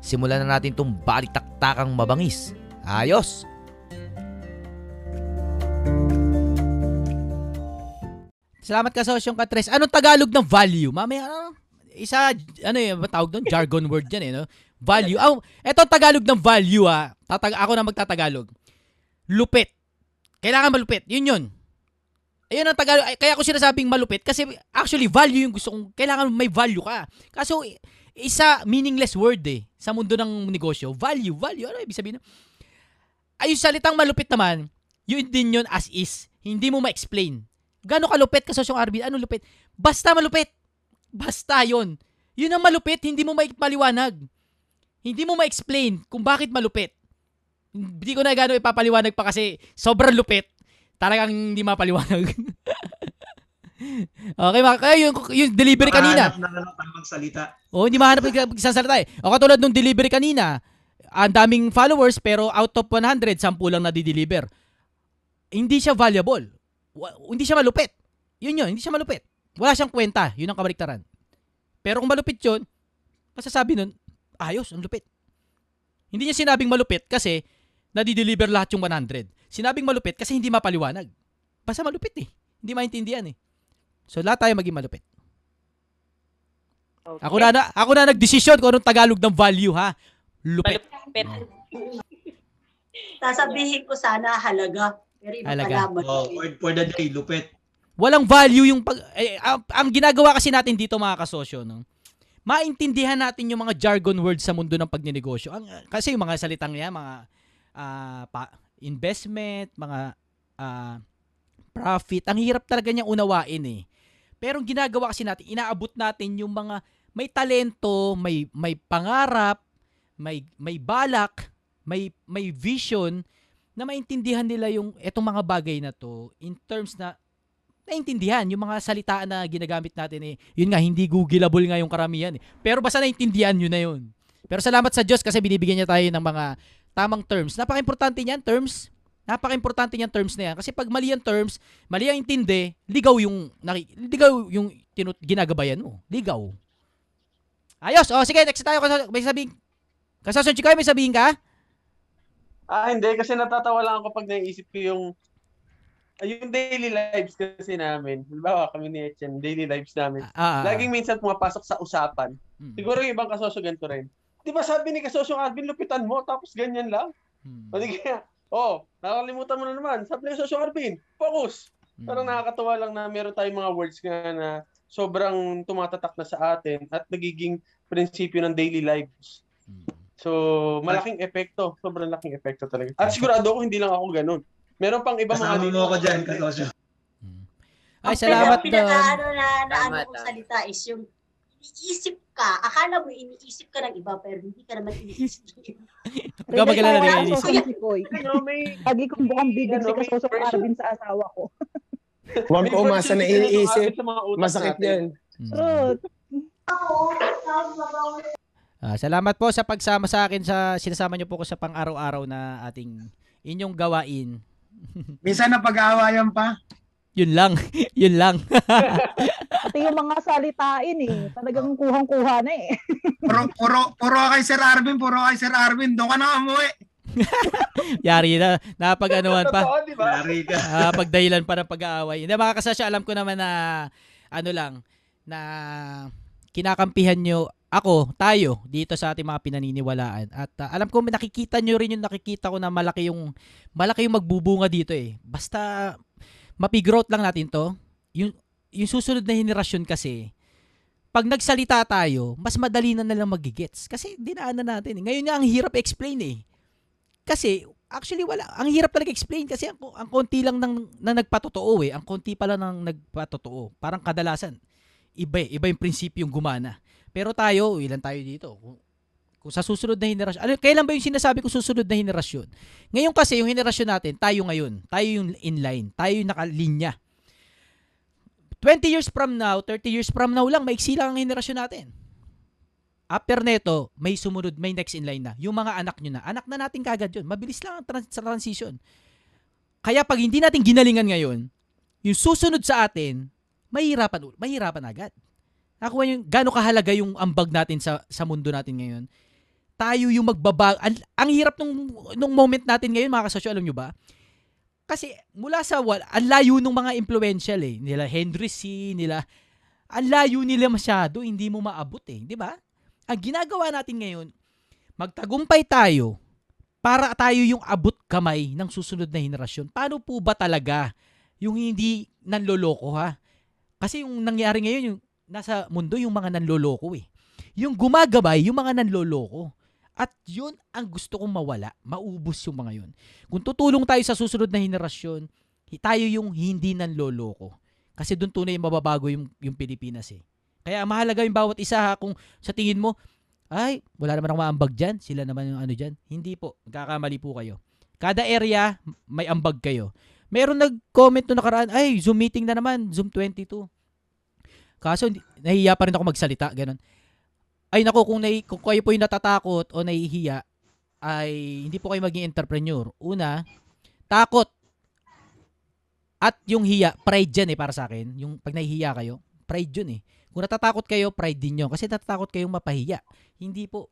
simulan na natin itong balitaktakang mabangis. Ayos! Salamat ka sosyong katres. Anong Tagalog ng value? Mamaya, ano? Isa, ano yung tawag doon? Jargon word yan eh, no? Value. Oh, eto Tagalog ng value ah. Tatag ako na magtatagalog. Lupit. Kailangan malupit. Yun yun. Ayun ang Tagalog. Ay, Kaya ako sinasabing malupit kasi actually value yung gusto kong, kailangan may value ka. Kaso isa meaningless word eh sa mundo ng negosyo. Value, value. Ano ibig sabihin? Ay, yung salitang malupit naman, yun din yun as is. Hindi mo ma-explain. Gano'ng kalupit ka sosyong RB? Ano lupit? Basta malupit. Basta yun. Yun ang malupit, hindi mo maipaliwanag. Hindi mo ma-explain kung bakit malupit. Hindi ko na gano'ng ipapaliwanag pa kasi sobrang lupit. Talagang hindi mapaliwanag. okay, mga, kaya yung, yung delivery kanina. Makahanap na ng tamang salita. Oh, hindi mahanap ng salita eh. O katulad nung delivery kanina, ang daming followers pero out of 100, 10 lang na-deliver. Hindi siya valuable. Hindi siya malupit. Yun yun, hindi siya malupit. Wala siyang kwenta. Yun ang kabaliktaran. Pero kung malupit yun, masasabi nun, ayos, ang lupit. Hindi niya sinabing malupit kasi nadi-deliver lahat yung 100. Sinabing malupit kasi hindi mapaliwanag. Basta malupit eh. Hindi maintindihan eh. So lahat tayo maging malupit. Ako na, na ako na nagdesisyon kung anong Tagalog ng value ha. Lupit. Malupit. Sasabihin ko sana halaga. Pero iba Halaga. pala Oh, word for the day, lupit. Walang value yung pag eh, ang, ang ginagawa kasi natin dito mga kasosyo no. Maintindihan natin yung mga jargon words sa mundo ng pagnenegosyo. Ang kasi yung mga salitang yan, mga ah, pa, investment, mga ah, profit, ang hirap talaga niyang unawain eh. Pero ginagawa kasi natin, inaabot natin yung mga may talento, may may pangarap, may may balak, may may vision na maintindihan nila yung etong mga bagay na to in terms na naintindihan yung mga salita na ginagamit natin eh. Yun nga, hindi googleable nga yung karamihan eh. Pero basta naintindihan yun na yun. Pero salamat sa Diyos kasi binibigyan niya tayo ng mga tamang terms. Napaka-importante niyan, terms. Napaka-importante niyan terms na yan. Kasi pag mali ang terms, mali ang intindi, ligaw yung, ligaw yung tinut, ginagabayan mo. Ligaw. Ayos. O, sige, next tayo. May sabihin. Kasasun Chikoy, may sabihin ka? Ah, hindi. Kasi natatawa lang ako pag naisip ko yung ay, yung daily lives kasi namin. Halimbawa, kami ni Etienne, daily lives namin. Ah, ah, Laging minsan pumapasok sa usapan. Hmm. Siguro yung ibang kasosyo ganito rin. Di ba sabi ni kasosyo Arvin, lupitan mo, tapos ganyan lang? Hmm. O di kaya, oh, nakalimutan mo na naman. Sabi ni kasosyo Arvin, focus. Hmm. Parang nakakatawa lang na meron tayong mga words nga na sobrang tumatatak na sa atin at nagiging prinsipyo ng daily lives. Hmm. So, malaking epekto. Sobrang laking epekto talaga. At sigurado ko hindi lang ako ganun. Meron pang iba mga Kasama mo ako dyan, kasosyo. Hmm. Ay, Ang salamat pinaka- doon. ano na, na ano kong salita is yung iniisip ka, akala mo iniisip ka ng iba pero hindi ka naman iniisip ng iba. Ka magalala ano, may Lagi kong bukang bibig Ano, si Kasosok. Arvin sa asawa ko. Huwag ko umasa na iniisip. Masakit yan. Truth. Ah, salamat po sa pagsama sa akin sa sinasama niyo po ko sa pang-araw-araw na ating inyong gawain. Minsan na pag-aawayan pa. Yun lang. Yun lang. Pati yung mga salitain eh. Talagang kuhang-kuha na eh. Puro, puro, puro kay Sir Arvin, puro kay Sir Arvin. Doon ka na umuwi. Yari na. Napag-anuhan pa. Totoo, di ba? Yari ka. Ah, pagdahilan pa ng pag-aaway. Hindi, mga kasasya, alam ko naman na, ano lang, na kinakampihan nyo, ako, tayo, dito sa ating mga pinaniniwalaan. At ah, alam ko, nakikita nyo rin yung nakikita ko na malaki yung, malaki yung magbubunga dito eh. Basta, mapigrowth lang natin to. Yung, yung susunod na henerasyon kasi, pag nagsalita tayo, mas madali na nalang magigets. Kasi dinaanan natin. eh. Ngayon nga, ang hirap explain eh. Kasi, actually wala. Ang hirap talaga explain kasi ang, ang konti lang nang, na nagpatotoo eh. Ang konti pala nang nagpatotoo. Parang kadalasan, iba eh. Iba yung prinsipyong gumana. Pero tayo, ilan tayo dito? Kung sa susunod na henerasyon. Ano, kailan ba yung sinasabi ko susunod na henerasyon? Ngayon kasi, yung henerasyon natin, tayo ngayon. Tayo yung inline. Tayo yung nakalinya. 20 years from now, 30 years from now lang, maiksi lang ang henerasyon natin. After neto, may sumunod, may next in line na. Yung mga anak nyo na. Anak na natin kagad yun. Mabilis lang ang trans- transition. Kaya pag hindi natin ginalingan ngayon, yung susunod sa atin, mahirapan, mahirapan agad. Nakuha yung gaano kahalaga yung ambag natin sa sa mundo natin ngayon. Tayo yung magbabag. Ang, ang hirap nung nung moment natin ngayon, mga kasosyo, alam nyo ba? Kasi mula sa wal, ang layo ng mga influential eh. Nila Henry C, nila ang layo nila masyado, hindi mo maabot eh, di ba? Ang ginagawa natin ngayon, magtagumpay tayo para tayo yung abot kamay ng susunod na henerasyon. Paano po ba talaga yung hindi nanloloko ha? Kasi yung nangyari ngayon, yung nasa mundo yung mga nanloloko eh. Yung gumagabay, yung mga nanloloko. At yun ang gusto kong mawala, maubos yung mga yun. Kung tutulong tayo sa susunod na henerasyon, tayo yung hindi nanloloko. Kasi doon tunay mababago yung, yung Pilipinas eh. Kaya mahalaga yung bawat isa ha, kung sa tingin mo, ay, wala naman akong maambag dyan, sila naman yung ano dyan. Hindi po, nagkakamali po kayo. Kada area, may ambag kayo. Meron nag-comment no nakaraan, ay, Zoom meeting na naman, Zoom 22. Kaso, nahihiya pa rin ako magsalita, ganun. Ay, nako, kung, nahi, kung kayo po yung natatakot o nahihiya, ay hindi po kayo maging entrepreneur. Una, takot. At yung hiya, pride dyan eh para sa akin. Yung pag nahihiya kayo, pride yun eh. Kung natatakot kayo, pride din yun. Kasi natatakot kayong mapahiya. Hindi po.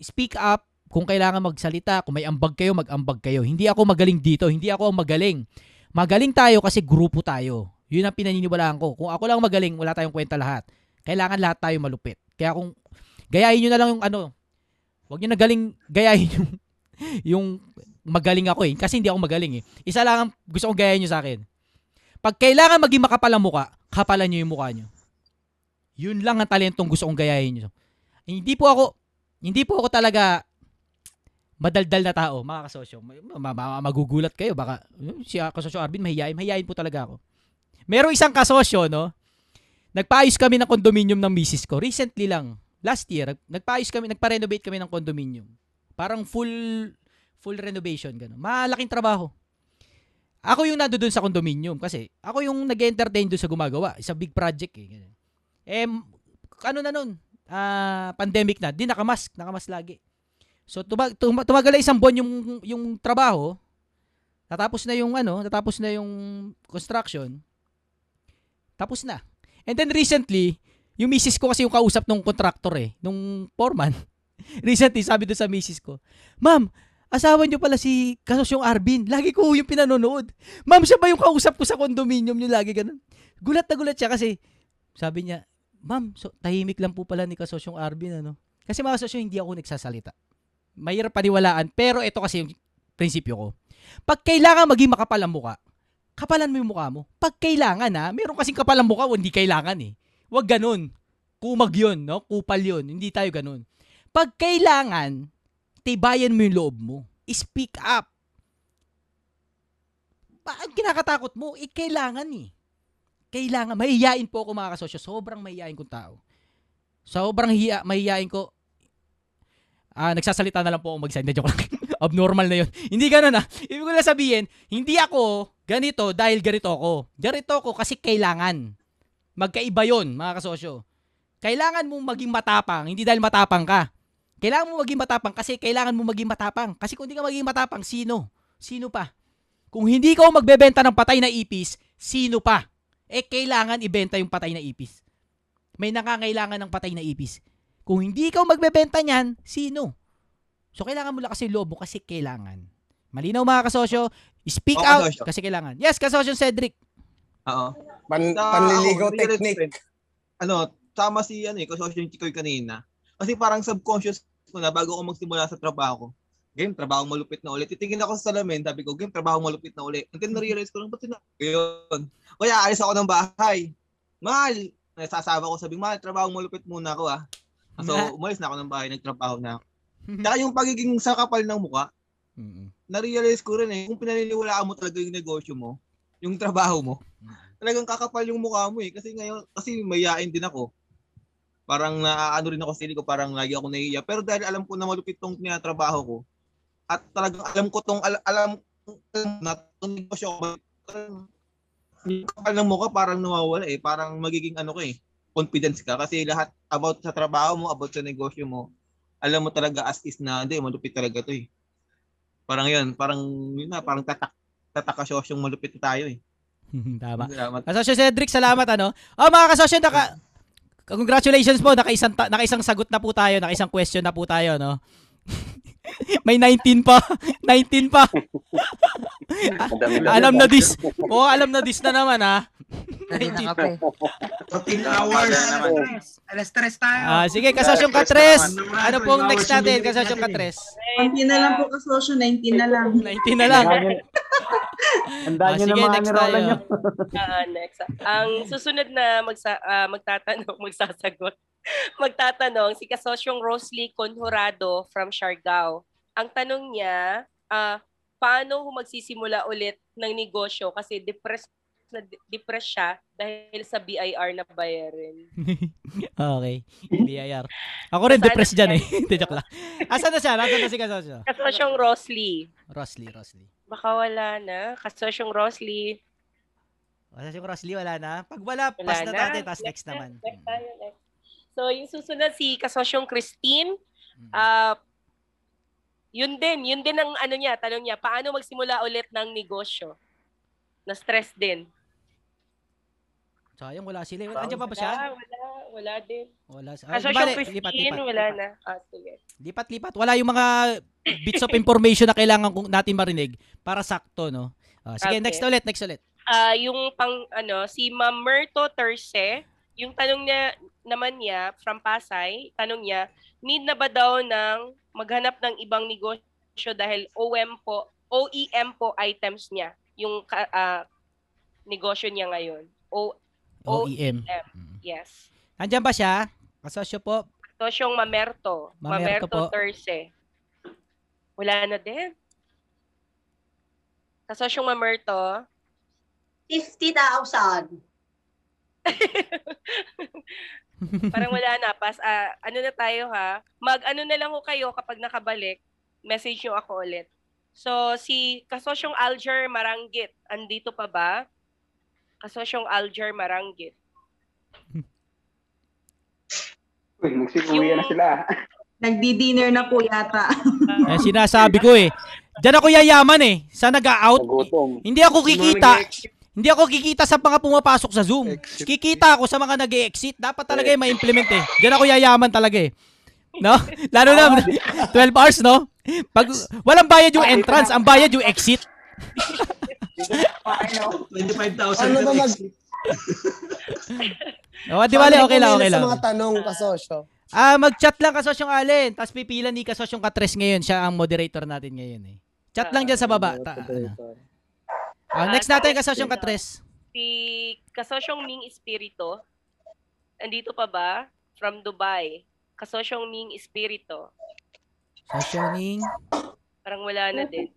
Speak up kung kailangan magsalita. Kung may ambag kayo, mag-ambag kayo. Hindi ako magaling dito. Hindi ako ang magaling. Magaling tayo kasi grupo tayo. Yun ang pinaniniwalaan ko. Kung ako lang magaling, wala tayong kwenta lahat. Kailangan lahat tayo malupit. Kaya kung gayahin nyo na lang yung ano, wag nyo na galing gayahin yung, yung magaling ako eh. Kasi hindi ako magaling eh. Isa lang ang gusto kong gayahin nyo sa akin. Pag kailangan maging makapal ang muka, kapalan nyo yung mukha nyo. Yun lang ang talentong gusto kong gayahin nyo. Hindi po ako, hindi po ako talaga madaldal na tao, mga kasosyo. Ma- ma- ma- magugulat kayo. Baka, "Hmm, si ah, kasosyo Arvin, mahihayin. Mahihayin po talaga ako. Merong isang kasosyo, no? Nagpaayos kami ng condominium ng misis ko. Recently lang, last year, nag- nagpaayos kami, nagpa-renovate kami ng condominium. Parang full full renovation ganun. Malaking trabaho. Ako yung nandoon sa condominium kasi ako yung nag-entertain doon sa gumagawa. Isa big project eh. Ganun. Eh, ano na nun? Ah, pandemic na. Di nakamask. Nakamask lagi. So, tumag, tum- tumagal isang buwan yung, yung trabaho. Natapos na yung ano, natapos na yung construction. Tapos na. And then recently, yung misis ko kasi yung kausap nung contractor eh, nung foreman. recently, sabi doon sa misis ko, Ma'am, asawa niyo pala si kasosyong Arvin. Lagi ko yung pinanonood. Ma'am, siya ba yung kausap ko sa condominium niyo lagi ganun? Gulat na gulat siya kasi sabi niya, Ma'am, so, tahimik lang po pala ni kasosyong Arvin ano. Kasi mga kasosyo, hindi ako nagsasalita. Mahirap paniwalaan, pero ito kasi yung prinsipyo ko. Pag kailangan maging makapal ang muka, kapalan mo yung mukha mo. Pag kailangan ha, meron kasing kapal ang mukha, o hindi kailangan eh. Huwag ganun. Kumag yun, no? Kupal yun. Hindi tayo ganun. Pag kailangan, tibayan mo yung loob mo. Speak up. Bakit kinakatakot mo? Eh, kailangan eh. Kailangan. Mahihiyain po ako mga kasosyo. Sobrang mahihiyain kong tao. Sobrang hiya, mahihiyain ko. Ah, nagsasalita na lang po ako mag Hindi, joke lang. Abnormal na yun. Hindi ganun ah. Ibig ko na sabihin, hindi ako ganito dahil ganito ako. Ganito ako kasi kailangan. Magkaiba yon mga kasosyo. Kailangan mo maging matapang, hindi dahil matapang ka. Kailangan mo maging matapang kasi kailangan mo maging matapang. Kasi kung hindi ka maging matapang, sino? Sino pa? Kung hindi ka magbebenta ng patay na ipis, sino pa? Eh, kailangan ibenta yung patay na ipis. May nakangailangan ng patay na ipis. Kung hindi ka magbebenta niyan, sino? So, kailangan mo yung loob mo kasi kailangan. Malinaw mga kasosyo, speak Oo, out kasosyo. kasi kailangan. Yes, kasosyo Cedric. Oo. Pan, Sa- panliligaw ako, technique. Ano, tama si ano eh, kasosyo yung chikoy kanina. Kasi parang subconscious ko na bago ako magsimula sa trabaho ko. Game, trabaho malupit na ulit. Titingin ako sa salamin, sabi ko, game, trabaho malupit na ulit. And then na-realize ko lang, ba't sina? Yun. Kaya alis ako ng bahay. Mahal. Nasasawa ko, sabi, mahal, trabaho malupit muna ako ah. So, umalis na ako ng bahay, nagtrabaho na ako. Tsaka yung pagiging sakapal ng muka, Mm-mm. Na-realize ko rin eh, kung pinaniniwalaan mo talaga yung negosyo mo, yung trabaho mo, talagang kakapal yung mukha mo eh. Kasi ngayon, kasi mayayain din ako. parang naaano rin ako sa sarili ko, parang lagi ako naiiyak. Pero dahil alam ko na malupit tong tinatrabaho ko, at talagang alam ko tong, al- alam, alam na itong negosyo ko, yung kapal ng mukha parang nawawala eh. Parang magiging ano ko eh, confidence ka. Kasi lahat about sa trabaho mo, about sa negosyo mo, alam mo talaga as is na, hindi, malupit talaga to eh. Parang yun, parang, yun na, parang tatak, tatakasosyong malupit na tayo eh. Tama. Salamat. Kasosyo Cedric, salamat ano. Oh, mga kasosyo, naka Congratulations po, nakaisang ta- nakaisang sagot na po tayo, nakaisang question na po tayo, no. May 19 pa. 19 pa. alam na this. Oo, alam na this na naman ha. Pwede na kape. 14 hours. Alas stress tayo. Ah, sige, kasosyong Katres. Ano pong next natin, kasosyong Katres? 19 na lang po kasosyo, 19 na lang. 19 na lang. Ang Ah, sige, na next tayo. nyo. Ah, next. Ang susunod na magsa, ah, magtatanong, magsasagot, magtatanong si Kasosyong Rosalie Conjurado from Siargao. Ang tanong niya, ah, paano magsisimula ulit ng negosyo kasi depressed na depressed siya dahil sa BIR na bayarin. okay. BIR. Ako rin depressed dyan eh. Hindi, joke lang. Asan na siya? Asan na si kasosyo? Kasosyong Rosalie. Rosly, Rosly. Baka wala na. Kasosyong Rosalie. Kasosyong Rosly, wala na. Pag wala, Wala pass na na. natin, tapos next na. naman. Next tayo, next. So, yung susunod si Kasosyong Christine. Ah, yun din, yun din ang ano niya, tanong niya, paano magsimula ulit ng negosyo? Na-stress din. Sayang, wala sila. Wala, andyan pa ba siya? Wala, wala, wala din. Wala. Ah, Kasosyong bale, Christine, lipat, lipat, wala na. Ah, sige. Lipat, lipat. Wala yung mga bits of information na kailangan kong natin marinig para sakto, no? Ah, sige, Okay. next ulit, next ulit. Ah, yung pang ano, si Ma'am Merto Terce, yung tanong niya naman niya from Pasay, tanong niya, need na ba daw ng maghanap ng ibang negosyo dahil OEM po, OEM po items niya, yung ka- ah, negosyo niya ngayon. O OEM. OEM. Mm. yes. Andyan ba siya? Kasosyo po. So siyang Mamerto, Mamerto Mamerto, po. Terce. Wala na din. Kaso siyang Mamerto, 50,000. Parang wala na. Pas, ah, ano na tayo ha? Mag ano na lang ho kayo kapag nakabalik, message nyo ako ulit. So, si Kasosyong Alger Maranggit, andito pa ba? Kasosyong Alger Maranggit. Uy, magsiuwi na sila. Nagdi-dinner na po yata. Yan sinasabi ko eh. Diyan ako yayaman eh. Sa nag-out. Nagutom. Hindi ako kikita. Hindi ako kikita sa mga pumapasok sa Zoom. Kikita ako sa mga nag exit Dapat talaga yung ma-implement eh. Diyan ako yayaman talaga eh. No? Lalo na 12 hours, no? Pag walang bayad yung entrance, ang bayad yung exit. 25,000 Ano ba per mag- exit. Oh, di bale, okay lang, okay Sa lang. mga tanong, kasosyo. Ah, mag-chat lang kasosyong Allen, tapos pipila ni kasosyong Katres ngayon, siya ang moderator natin ngayon eh. Chat lang diyan sa baba. Ta- ano. Ah, next natin kasosyong Katres. Si Kasosyong Ming Espirito, andito pa ba? From Dubai. Kasosyong Ming Espirito. Sosyoning. Parang wala na din.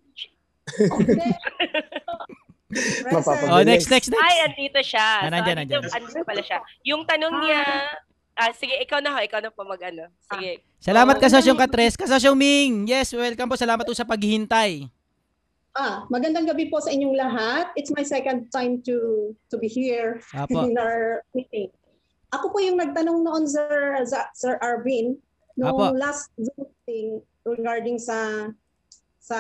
Oh, next, next, next. Ay, andito siya. Ah, nandyan, andito, nandyan. andito pala siya. Yung tanong niya, ah, sige, ikaw na ho, ikaw na pa mag-ano. Sige. Salamat kasosyong Katres. Kasosyong Ming. Yes, welcome po. Salamat po sa paghihintay. Ah, magandang gabi po sa inyong lahat. It's my second time to to be here Apo. in our meeting. Ako po yung nagtanong noon Sir Sir Arvin Apo. last Zoom meeting regarding sa sa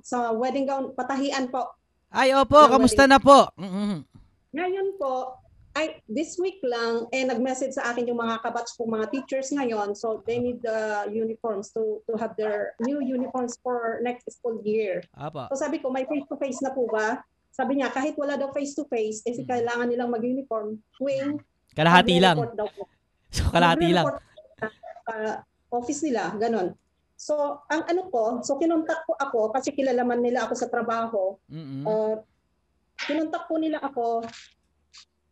sa wedding gown patahian po. Ay, opo, kamusta na po? Mhm. Ngayon po, ay this week lang eh nag-message sa akin yung mga kabatch kong mga teachers ngayon so they need the uniforms to to have their new uniforms for next school year. Apo. So sabi ko, may face-to-face na po ba? Sabi niya, kahit wala daw face-to-face, eh, Mm. kailangan nilang mag-uniform. Tuwing Kalahati lang. daw po. So, kalahati lang. Sa office nila, ganun. So, ang ano ko, so kinontak ko ako, kasi kilala man nila ako sa trabaho, Mhm. uh, kinontak po nila ako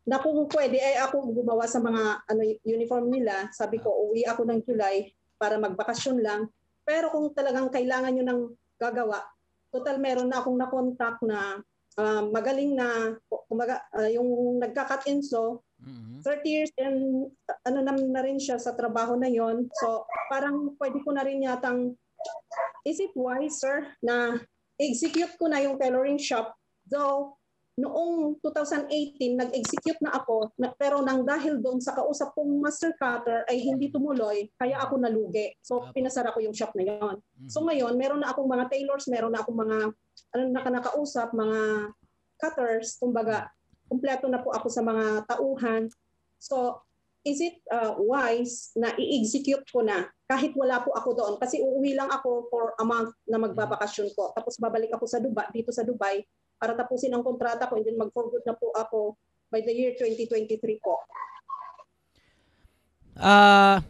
na kung pwede ay ako gumawa sa mga ano uniform nila. Sabi ko, uwi ako ng July para magbakasyon lang. Pero kung talagang kailangan nyo ng gagawa, total meron na akong na-contact na ah, magaling na, kumaga, ah, yung nagka-cut and sew, Mhm. 30 years and uh, ano na, na rin siya sa trabaho na yon. So parang pwede ko na rin yatang is it wise sir na execute ko na yung tailoring shop though noong 2018 nag-execute na ako na, pero nang dahil doon sa kausap kong master cutter ay hindi tumuloy kaya ako nalugi. So pinasara ko yung shop na yon. So ngayon meron na akong mga tailors, meron na akong mga ano na nakausap, mga cutters, kumbaga kumpleto na po ako sa mga tauhan. So, is it uh, wise na i-execute ko na kahit wala po ako doon? Kasi uuwi lang ako for a month na magbabakasyon ko. Tapos babalik ako sa Dubai, dito sa Dubai para tapusin ang kontrata ko and then mag-for good na po ako by the year 2023 po. Ah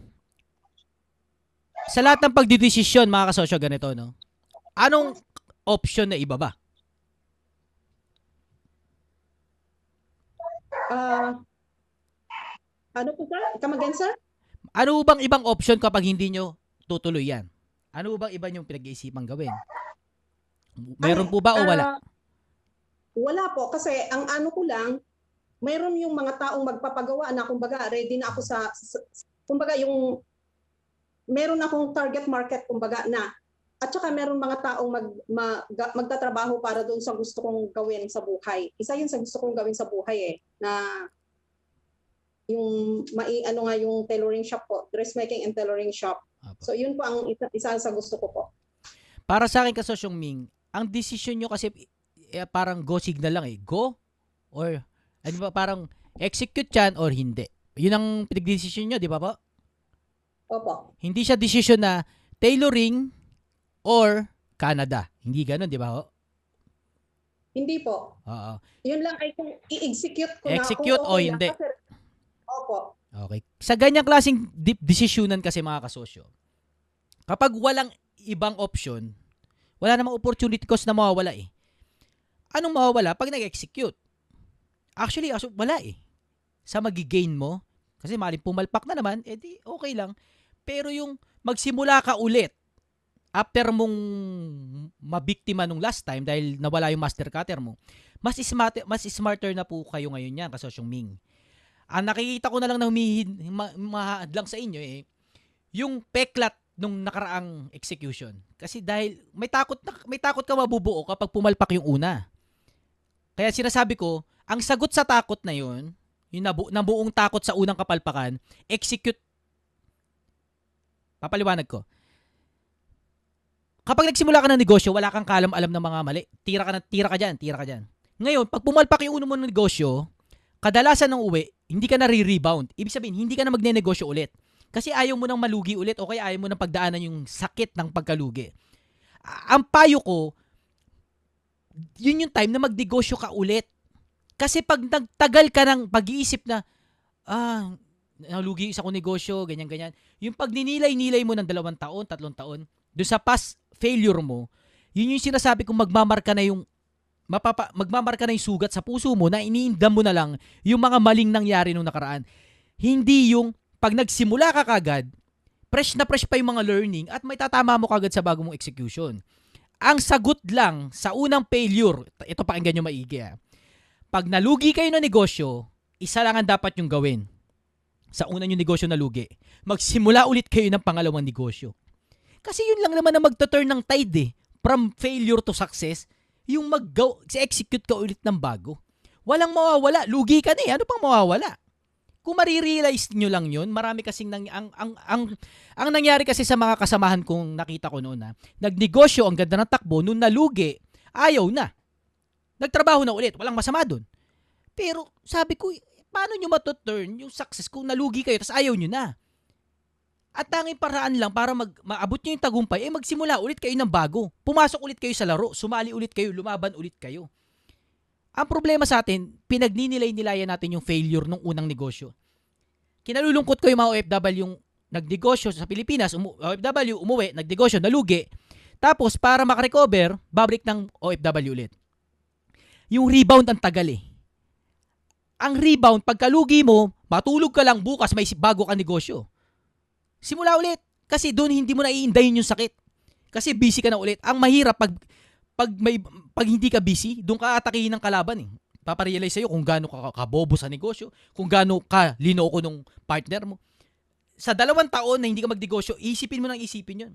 sa lahat ng pagdidesisyon mga kasosyo ganito no. Anong option na iba ba? Ah, ano po sir? Come again sir? Ano bang ibang option kapag hindi nyo tutuloy yan? Ano bang iba yung pinag-iisipang gawin? Meron po ba o wala? Ah, wala po kasi ang ano ko lang mayroon yung mga taong magpapagawa na kumbaga ready na ako sa, sa kumbaga yung meron akong target market kumbaga na at saka meron mga taong mag, mag magtatrabaho para doon sa gusto kong gawin sa buhay. Isa yun sa gusto kong gawin sa buhay eh na yung mai ano nga yung tailoring shop po, dressmaking and tailoring shop. So yun po ang isa, isa sa gusto ko po. Para sa akin kasosyong Ming, ang decision nyo kasi eh, parang go signal lang eh. Go or ano ba parang execute yan or hindi. Yun ang pinag-decision nyo, di ba po? Opo. Hindi siya decision na tailoring or Canada. Hindi ganun, di ba ho? Hindi po. Oo. Yun lang ay kung i-execute ko na Execute o okay hindi? Kasi- Opo. Okay. Sa ganyang klaseng di- desisyonan kasi mga kasosyo, kapag walang ibang option, wala namang opportunity cost na mawawala eh. Anong mawawala? Pag nag-execute. Actually, aso- wala eh. Sa magigain mo, kasi maling pumalpak na naman, edi okay lang. Pero yung magsimula ka ulit, after mong mabiktima nung last time dahil nawala yung master cutter mo, mas smart, mas smarter na po kayo ngayon yan, kasosyong Ming. Ang nakikita ko na lang na humihin, ma, sa inyo eh, yung peklat nung nakaraang execution. Kasi dahil may takot na, may takot ka mabubuo kapag pumalpak yung una. Kaya sinasabi ko, ang sagot sa takot na yun, yung nabu, nabuong takot sa unang kapalpakan, execute. Papaliwanag ko. Kapag nagsimula ka ng negosyo, wala kang kalam-alam ng mga mali. Tira ka na, tira ka diyan, tira ka diyan. Ngayon, pag pumalpak yung uno mo ng negosyo, kadalasan ng uwi, hindi ka na re-rebound. Ibig sabihin, hindi ka na magne-negosyo ulit. Kasi ayaw mo nang malugi ulit o kaya ayaw mo nang pagdaanan yung sakit ng pagkalugi. Ang payo ko, yun yung time na magnegosyo ka ulit. Kasi pag nagtagal ka ng pag-iisip na, ah, nalugi isa ko negosyo, ganyan-ganyan. Yung pag ninilay-nilay mo ng dalawang taon, tatlong taon, doon sa past failure mo, yun yung sinasabi kong magmamarka na yung mapapa, magmamarka na yung sugat sa puso mo na iniindam mo na lang yung mga maling nangyari nung nakaraan. Hindi yung pag nagsimula ka kagad, fresh na fresh pa yung mga learning at may tatama mo kagad sa bago mong execution. Ang sagot lang sa unang failure, ito pakinggan nyo maigi ah. Pag nalugi kayo ng negosyo, isa lang ang dapat yung gawin. Sa unang yung negosyo nalugi, magsimula ulit kayo ng pangalawang negosyo. Kasi yun lang naman na magta-turn ng tide eh. From failure to success, yung mag execute ka ulit ng bago. Walang mawawala. Lugi ka na eh. Ano pang mawawala? Kung marirealize nyo lang yun, marami kasing nang, ang, ang, ang, ang nangyari kasi sa mga kasamahan kong nakita ko noon na, nagnegosyo, ang ganda ng takbo, nung nalugi, ayaw na. Nagtrabaho na ulit, walang masama doon. Pero sabi ko, paano nyo matuturn yung success kung nalugi kayo, tapos ayaw nyo na? At tanging paraan lang para mag, maabot nyo yung tagumpay, eh magsimula ulit kayo ng bago. Pumasok ulit kayo sa laro, sumali ulit kayo, lumaban ulit kayo. Ang problema sa atin, pinagninilay-nilayan natin yung failure ng unang negosyo. Kinalulungkot ko yung mga OFW yung nagnegosyo sa Pilipinas, umu- OFW, umuwi, nagnegosyo, nalugi. Tapos, para makarecover, babalik ng OFW ulit. Yung rebound ang tagal eh. Ang rebound, pagkalugi mo, matulog ka lang bukas, may bago ka negosyo. Simula ulit. Kasi doon hindi mo na iindayin yung sakit. Kasi busy ka na ulit. Ang mahirap pag pag may pag hindi ka busy, doon ka atakihin ng kalaban eh. paparealize sa'yo kung gaano ka kabobo sa negosyo, kung gaano ka linoko nung partner mo. Sa dalawang taon na hindi ka magnegosyo, isipin mo nang isipin yun.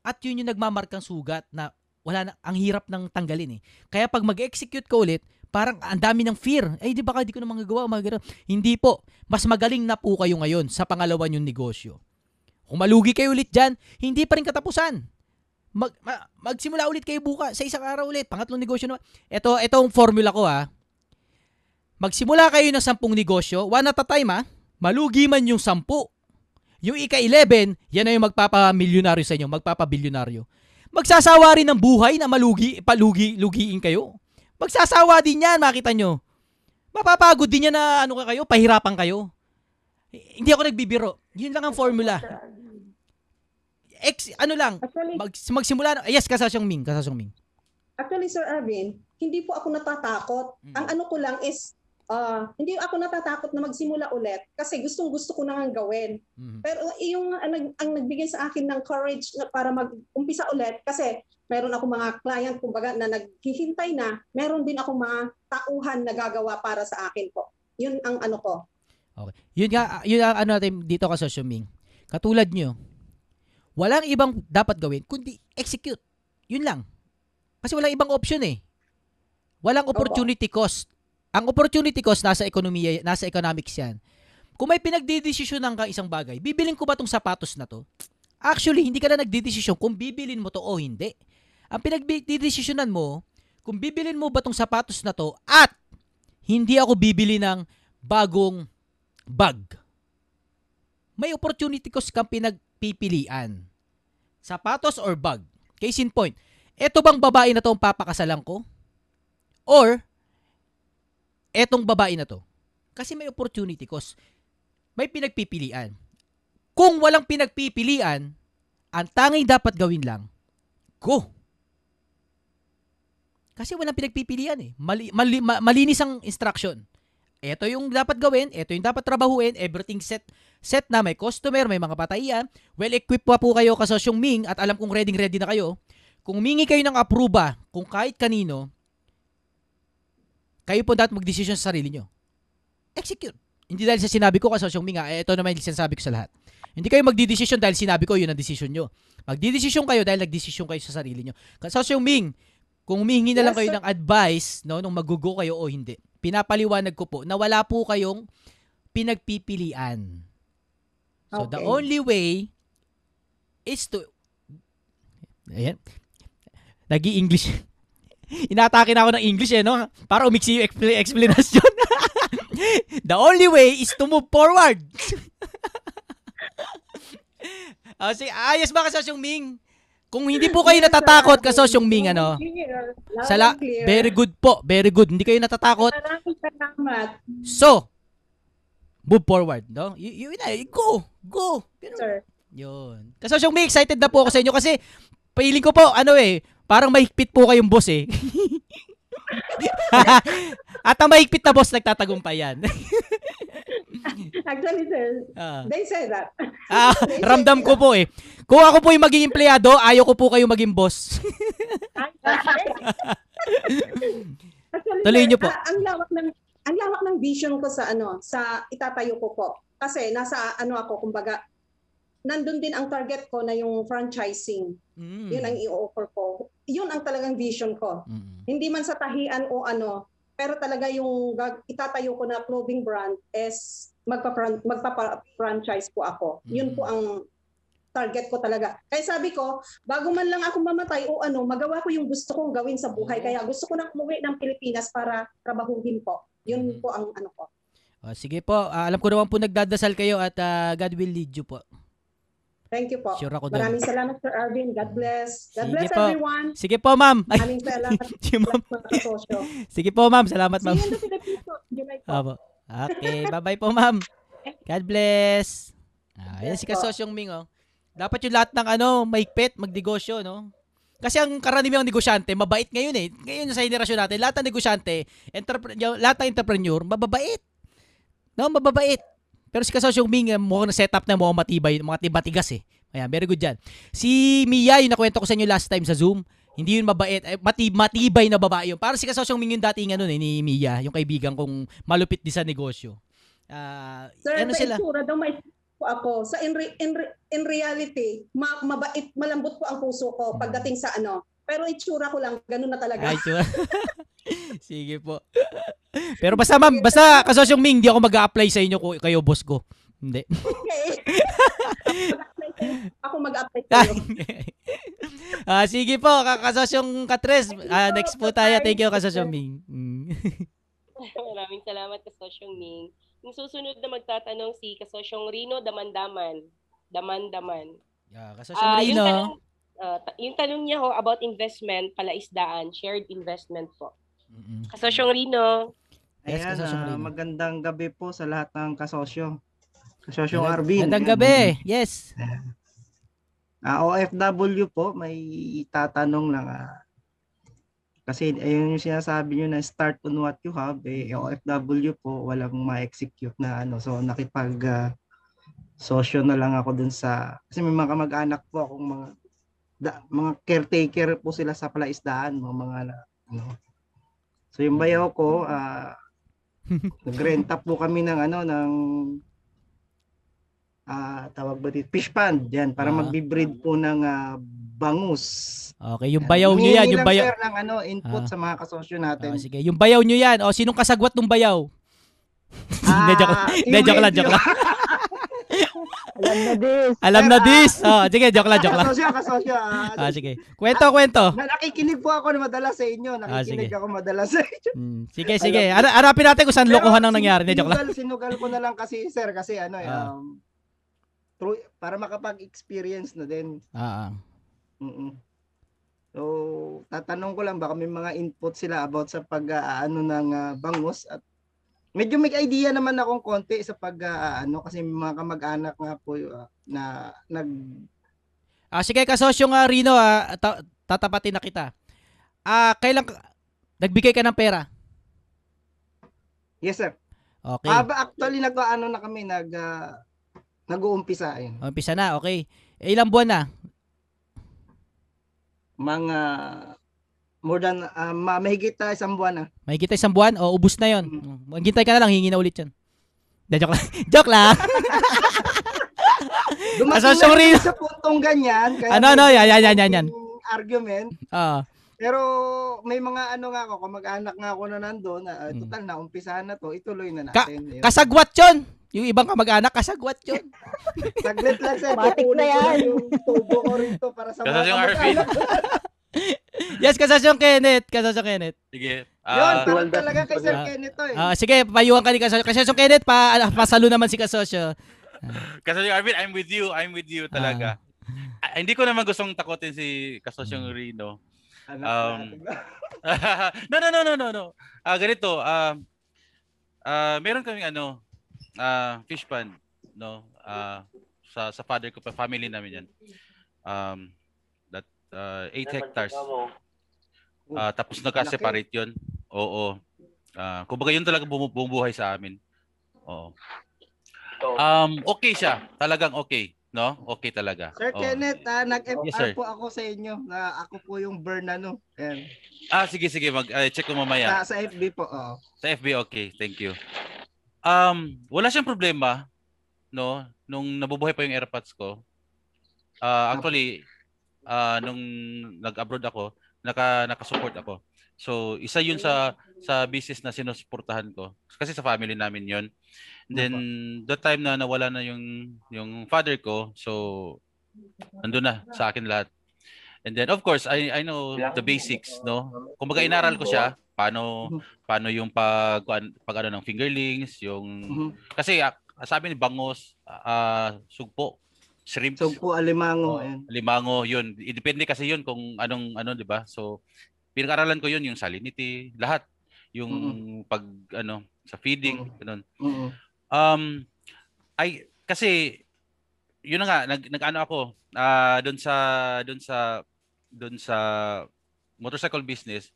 At yun yung nagmamarkang sugat na wala na, ang hirap ng tanggalin eh. Kaya pag mag-execute ka ulit, parang ang dami ng fear. Eh, di baka di ko na magagawa, mga. Hindi po. Mas magaling na po kayo ngayon sa pangalawa yung negosyo. Kung malugi kayo ulit dyan, hindi pa rin katapusan. Mag, ma- magsimula ulit kayo bukas sa isang araw ulit. Pangatlong negosyo naman. Ito, itong formula ko ha. Magsimula kayo ng sampung negosyo, one at a time ha. Malugi man yung sampu. Yung ika-11, yan na yung magpapamilyonaryo sa inyo, magpapabilyonaryo. Magsasawa rin ng buhay na malugi, palugi, lugiin kayo. Magsasawa din yan, makita nyo. Mapapagod din yan na ano ka kayo, pahirapan kayo. Hindi ako nagbibiro. Yun lang ang formula. Ex, ano lang, Actually, mag, magsimula, na- yes, kasasyong Ming, kasasyong Ming. actually Sir Arvin, hindi po ako natatakot. Mm. Ang ano ko lang is ah, hindi ako natatakot na magsimula ulit kasi gustong gusto ko nang gawin. Mhm. Pero yung ang, nag- ang nagbigay sa akin ng courage na para mag-umpisa ulit kasi meron ako mga client kumbaga na naghihintay na, meron din ako mga tauhan na gagawa para sa akin po. Yun ang ano ko. Okay. Yun nga, yun ang ano natin dito ka sa Ming. Katulad nyo, walang ibang dapat gawin kundi execute. Yun lang. Kasi walang ibang option eh. Walang opportunity cost. Ang opportunity cost nasa ekonomiya, nasa economics yan. Kung may pinagdidesisyonan kang isang bagay, bibilin ko ba tong sapatos na to? Actually, hindi ka na nagdidesisyon kung bibilin mo to o hindi. Ang pinagdidesisyonan mo, kung bibilin mo ba tong sapatos na to at hindi ako bibili ng bagong bag. May opportunity cost kang pinagpipilian. Sapatos or bag. Case in point, eto bang babae na to ang papakasalan ko? Or, etong babae na to? Kasi may opportunity cost. May pinagpipilian. Kung walang pinagpipilian, ang tanging dapat gawin lang, go. Kasi walang pinagpipilian eh. Mali, mali, ma- malinis ang instruction. Ito yung dapat gawin, ito yung dapat trabahuin, everything set set na, may customer, may mga pataian, well-equipped pa po kayo kasosyong Ming at alam kong ready-ready na kayo. Kung mingi kayo ng aproba, kung kahit kanino, kayo po dapat mag-decision sa sarili nyo. Execute. Hindi dahil sa sinabi ko kasosyong Ming, ah, eh, ito naman yung sinasabi ko sa lahat. Hindi kayo magdidesisyon dahil sinabi ko, yun ang decision nyo. Magdidesisyon kayo dahil nagdesisyon kayo sa sarili nyo. Kasosyong Ming, kung humihingi na lang Yes, kayo sir. ng advice, no, nung magugo kayo o hindi, pinapaliwanag ko po na wala po kayong pinagpipilian. So, the Okay. only way is to... Ayan. Nag-i-English. Inatake na ako ng English eh, no? Para umiksi yung expl- explanation. the only way is to move forward. Ah, sige, ayos ba kasosyong Ming? Kung hindi po kayo natatakot kasosyong Ming, ano? Sala, very good po, very good. Hindi kayo natatakot. Maraming salamat. So, move forward, no? Y- yun na, go, go. Pero, Sir. yun. Kasi yung may excited na po ako sa inyo kasi feeling ko po, ano eh, parang mahigpit po kayong boss eh. At ang mahigpit na boss, nagtatagumpay yan. Actually, sir, Ah. they say that. Ah, They say ramdam ko that. po eh. Kung ako po yung maging empleyado, ayaw ko po kayo maging boss. Actually, Tuloy niyo po. ah, ang lawak ng ang lawak ng vision ko sa ano, sa itatayo ko po. Kasi nasa ano ako, kumbaga nandun din ang target ko na yung franchising. Mm. Yun ang i-offer ko. Yun ang talagang vision ko. Mm. Hindi man sa tahian o ano, pero talaga yung itatayo ko na clothing brand is magpa magpapa-franchise po ako. Yun Mm. po ang target ko talaga. Kaya sabi ko, bago man lang ako mamatay o ano, magawa ko yung gusto kong gawin sa buhay. Oo. Kaya gusto ko nang umuwi ng Pilipinas para trabahuhin po. Yun Mm. po ang ano ko. Oh, sige po, ah, alam ko naman po nagdadasal kayo at ah, God will lead you po. Thank you po. Sure ako doon. Maraming salamat Sir Arvin. God bless. God Sige bless po. everyone. Sige po, ma'am. Ay, Maraming salamat ma'am. Sige po, ma'am. Salamat, See ma'am. you in the Philippines po. July po. Apo. Okay, bye-bye po, ma'am. God bless. Ah, yan si Yes. Kasosyong Ming, oh. Dapat yung lahat ng ano, maigpit, magnegosyo, no? Kasi ang karaniwang negosyante, mabait ngayon eh. Ngayon sa henerasyon natin, lahat ng negosyante, entrepre- yung- lahat ng entrepreneur, mababait. No, mababait. Pero si Kasosyong Ming, eh, mukhang na setup na mukhang matibay, mga tibatigas eh. Ayan, very good dyan. Si Mia, yung nakwento ko sa inyo last time sa Zoom, Hindi yun mabait. Eh, mati, matibay na babae yun. Parang si Kasosyong Ming yung dating ano, eh, ni Mia, yung kaibigan kong malupit din sa negosyo. Ah, Sir, ano sila? itsura daw may po ako. Sa in, re- in, re- in reality, ma- mabait, malambot po ang puso ko pagdating sa ano. Pero itsura ko lang, ganun na talaga. Ay, tsura. Sige po. Pero basta ma'am, basta Kasosyong Ming, di ako mag-a-apply sa inyo ko- kayo boss ko. Hindi. Okay. ako mag-apply sa'yo. ah, sige po, ka- Kasosyong Katres. Ah, next po tayo. Thank you, Kasosyong Ming. Mm. Maraming salamat, Kasosyong Ming. Yung susunod na magtatanong si Kasosyong Rino Damandaman. Daman-daman. Yeah, Kasosyong yung Rino. tanong, ah, ta- yung tanong niya ho about investment, palaisdaan, shared investment po. Mm-mm. Kasosyong Rino. Yes, Ayan, Kasosyong ah, Rino. magandang gabi po sa lahat ng kasosyo. Kasosyong Magand- Arvin. Magandang gabi. Yes. Ah, OFW po, may tatanong lang. ah. kasi ayun yung sinasabi nyo na start on what you have, eh, OFW po, walang ma-execute na ano. So, nakipag ah, sosyo na lang ako dun sa, kasi may mga kamag-anak po akong mga, da, mga caretaker po sila sa palaisdaan, mga mga ano. So, yung bayaw ko, ah, nagrenta po kami ng ano, ng ah tawag ba dito? Fish pond. Yan, para Ah. magbi-breed po ng ah, bangus. Okay, yung bayaw nyo yan. Yung bayaw. sir, ng ano, input Ah. sa mga kasosyo natin. Ah, sige, yung bayaw nyo yan. O, sinong kasagwat ng bayaw? Joke, Ah, hindi, joke lang, joke lang. Alam na this. Alam na ah, this. Oh, sige, joke lang, joke lang. Kasosyo, kasosyo. ah, Ah, sige. Kwento, kwento. na nakikinig po ako na madalas sa inyo. Nakikinig sige. ako madalas sa inyo. Hmm, Sige, sige. Ara- Harapin natin kung saan Pero lokohan ang nangyari. Hindi, joke lang. sinugal, sinugal ko na lang kasi, sir, kasi ano, eh, Ah. um, true, para makapag-experience na din. Ah, ah. mm So, tatanong ko lang baka may mga input sila about sa pag-aano ng ah, bangus at medyo may idea naman akong konti sa pag ah, ano kasi mga kamag-anak nga po ah, na nag Ah, sige, kasosyo nga, Rino, ah, ta- tatapatin na kita. Ah, kailan, ka- nagbigay ka ng pera? Yes sir. Okay. Ah, actually nag ano na kami nag ah, nag-uumpisa ayun. Umpisa na, okay. Ilang buwan na? Mga more than ah, ma- mahigit ah, isang buwan na. May kita isang buwan? O, ubus na yon. Mm. Maghintay ka na lang, hingi na ulit yan. Hindi, joke lang. joke lang. Dumating Asosyo na sa puntong ganyan. Kaya Ano, ano, yan, yan, yan, yan, yan. Argument. Ah, Pero may mga ano nga ako, kamag-anak nga ako na nandoon, na, ah, Mm. total na, umpisahan na to, ituloy na Ka- natin. Yun. kasagwat yon. Yung ibang kamag-anak, kasagwat yon. Saglit lang sir, Matik na yan. yung tubo ko rito para sa Kasi mga kamag-anak. yes, kasasyong Kenneth. Kasasyong Kenneth. Sige. Yun, Ah, parang talaga kay Sir Kenneth to eh. Ah, sige, payuhan ka ni kasosyo. Kasasyong Kenneth, pa, ah, pasalo naman si kasosyo. kasi yung Arvin, I'm with you. I'm with you talaga. Ah, hindi ko naman gustong takutin si Kasosyong Rino. Anak um, no, no, no, no, no, no. Ah, ganito, ah ah, meron kaming ano, ah, fish pond, no? Ah, sa sa father ko, pa family namin 'yan. Um, that 8 hectares. Ah, tapos nagka-separate 'yon. Oo. Ah, kumbaga 'yun talaga bumu- bumubuhay sa amin. Oo. Um, okay siya. Talagang okay, no? Okay talaga. Sir Oo. Kenneth, ah, nag-FR Yes, sir. po ako sa inyo na ako po yung burn ano. Ayan. Ah, sige, sige. Mag, ah, check ko mamaya. Sa, sa FB po, oo. Sa FB, okay. Thank you. Um, wala siyang problema, no? Nung nabubuhay pa yung AirPods ko. Ah, actually, ah, nung nag-abroad ako, naka naka-support ako. So, isa 'yun sa sa business na sinusuportahan ko. Kasi sa family namin 'yon. Then that time na nawala na yung yung father ko, so nandun na sa akin lahat. And then of course, I I know the basics, no? Kumbaga inaral ko siya paano paano yung pag pag ano ng fingerlings, yung kasi ah, sabi ni bangos, ah sugpo, shrimp. Sugpo alimango, Oh, ayan. limango, yun. Depende kasi yun kung anong ano, 'di ba? So pinag-aralan ko yun yung salinity, lahat. Yung pag ano sa feeding, ganun. Oo. Um ay kasi yun na nga nag nag-ano ako ah doon sa doon sa doon sa motorcycle business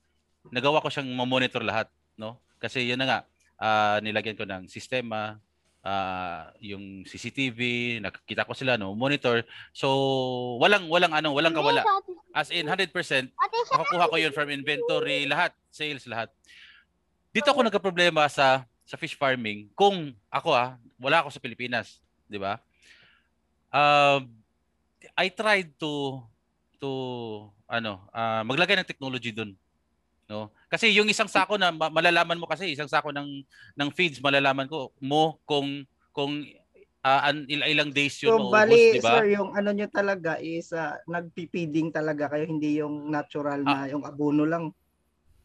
nagawa ko siyang ma-monitor lahat no kasi yun na nga ah, nilagyan ko ng sistema ah, yung CCTV, nakikita ko sila no, monitor. So walang walang ano, walang kawala. As in 100% makukuha ko yun from inventory, lahat, sales, lahat. Dito ako nagka-problema sa sa fish farming kung ako ah, wala ako sa Pilipinas, di ba? Um, I tried to to ano, ah, maglagay ng technology doon. No? Kasi yung isang sako na ma- malalaman mo kasi isang sako ng ng feeds malalaman ko mo kung kung ah, an, il- ilang days yun So, maubos, bali, di ba? sir, yung ano nyo talaga is uh, nagpipiding talaga kayo, hindi yung natural na yung abono lang.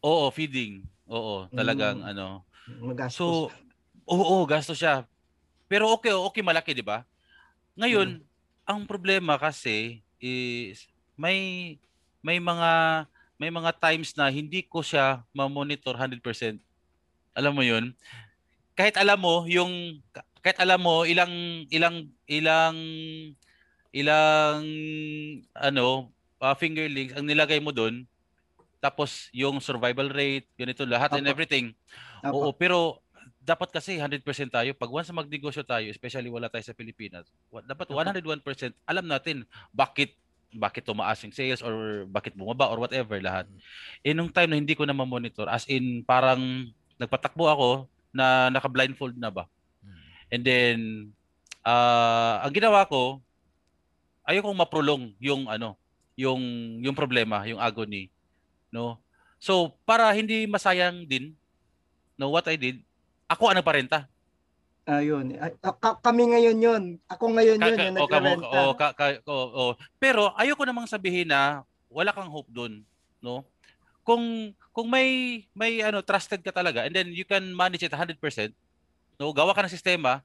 Oo, feeding. Oo, talagang Mm. ano. Magastos. So, oo, gasto siya. Pero okay, okay malaki, di ba? Ngayon, ang problema kasi is may may mga may mga times na hindi ko siya ma-monitor 100%. Alam mo 'yun? Kahit alam mo yung kahit alam mo ilang ilang ilang ilang ano uh, fingerlings ang nilagay mo doon tapos yung survival rate ganito lahat and Apo. everything Apo. oo pero dapat kasi 100% tayo pag once magnegosyo tayo especially wala tayo sa Pilipinas dapat 101% alam natin bakit bakit tumaas yung sales or bakit bumaba or whatever lahat. Eh nung time na hindi ko na ma-monitor as in parang nagpatakbo ako na naka-blindfold na ba. And then ah ang ginawa ko ayokong maprolong yung ano, yung yung problema, yung agony, no? So para hindi masayang din no what I did, ako ang nagparenta. Ayun. Ay, ka- kami ngayon yun. Ako ngayon Ka- yun ka- yung o, kamo- nagrerenta. o, ka- ka- o- o. Pero ayoko namang sabihin na wala kang hope doon, no? Kung kung may may ano trusted ka talaga and then you can manage it 100%, no? Gawa ka ng sistema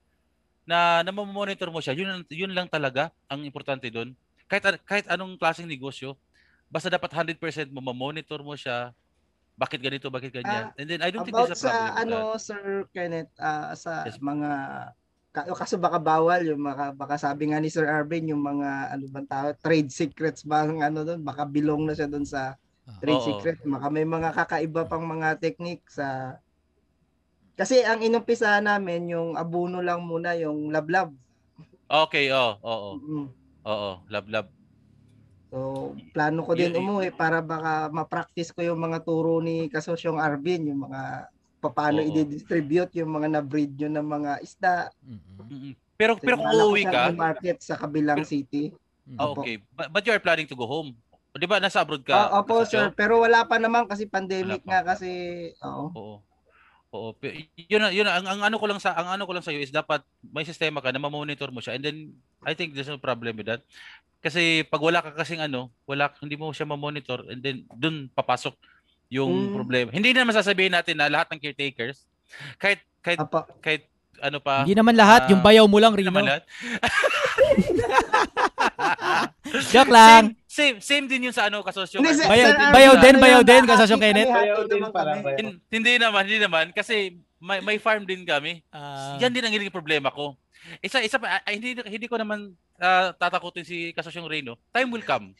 na na monitor mo siya. Yun yun lang talaga ang importante doon. Kahit kahit anong klaseng negosyo, basta dapat 100% mo monitor mo siya. Bakit ganito, bakit ganyan. Ah, and then I don't think there's a problem. sa ano, that. Sir Kenneth, ah, sa mga ka- kaso baka bawal yung mga baka sabi nga ni Sir Arvin yung mga ano bang tawag trade secrets ba ang ano doon baka bilong na siya doon sa trade Oo. secret baka may mga kakaiba pang mga technique sa kasi ang inumpisa namin yung abuno lang muna yung lablab Okay, oo, oo. Mm. Oo, love love. So, plano ko din umuwi para baka ma-practice ko yung mga turo ni Kasosyong Arvin, yung mga paano Oo. i-distribute yung mga na-breed yun ng mga isda. Mm-mm. Pero So, pero kung uuwi ka, i-market sa kabilang city. Ah, Opo. okay. But, but you are planning to go home. O, Di ba nasa abroad ka? Ah, opo, sir. Pero wala pa naman kasi pandemic nga kasi, oo. Oo. Oo. Yun yun ang, ang ano ko lang sa ang ano ko lang sa iyo is dapat may sistema ka na ma-monitor mo siya and then I think there's no problem with that. Kasi pag wala ka kasing ano, wala hindi mo siya ma-monitor and then dun papasok yung Mm. problema. Hindi naman sasabihin natin na lahat ng caretakers kahit kahit kahit ano pa Hindi naman lahat, yung ah, bayaw mo lang, Rino. naman lahat. Joke lang. Same, same, same din yun sa ano, kasosyo. Hindi, Bayaw, Sir Arvin, bayaw din, ano bayaw din, kami, Kenneth. Hin- hindi naman, hindi naman. Kasi may, may farm din kami. Ah. Yan din ang naging problema ko. Isa, isa pa, ah, hindi, hindi ko naman ah, tatakutin si Kasosyong Reno. Time will come.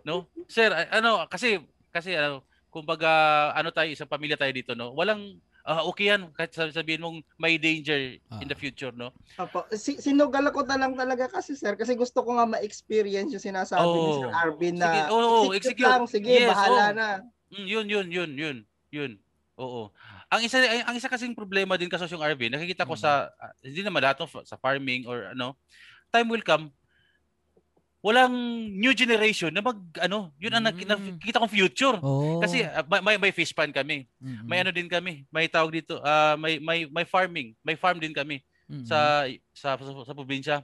No? Sir, ano, kasi, kasi, ano, kumbaga, ano tayo, isang pamilya tayo dito, no? Walang, ah, okay yan, kahit sabi- sabihin mong may danger in the future, no? Opo. Si, sinugal ko na lang talaga kasi sir kasi gusto ko nga ma-experience yung sinasabi ni Oo. Sir Arvin na Sige, oo, execute execute. lang, sige, Yes, bahala oo. na. Mm, yun, yun, yun, yun, yun. Oo. Ang isa ang isa kasing problema din kasi yung RV, nakikita ko sa ah, hindi naman lahat sa farming or ano, time will come walang new generation na mag ano, yun ang nak- nakikita kong future. Oh. Kasi ah, may, may fish pan kami. May ano din kami, may tawag dito, ah, may may may farming, may farm din kami sa, sa sa sa probinsya.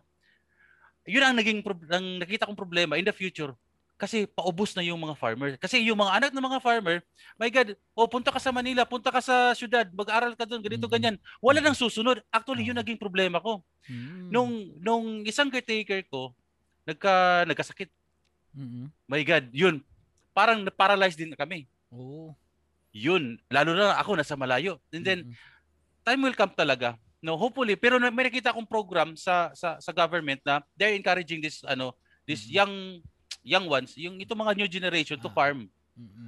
Yun ang naging ang nakita kong problema in the future kasi paubos na yung mga farmer. Kasi yung mga anak ng mga farmer, my God, oh punta ka sa Manila, punta ka sa syudad, mag-aral ka doon, ganito ganyan. Wala nang susunod. Actually, yun naging problema ko. Nung nung isang caretaker ko, nagka nagkasakit. My God, yun. Parang na-paralyze din kami. Oo. Yun, lalo na ako nasa malayo. And then time will come talaga. No, hopefully, pero may nakita akong program sa sa sa government na they're encouraging this ano, this young young ones, yung ito mga new generation to farm.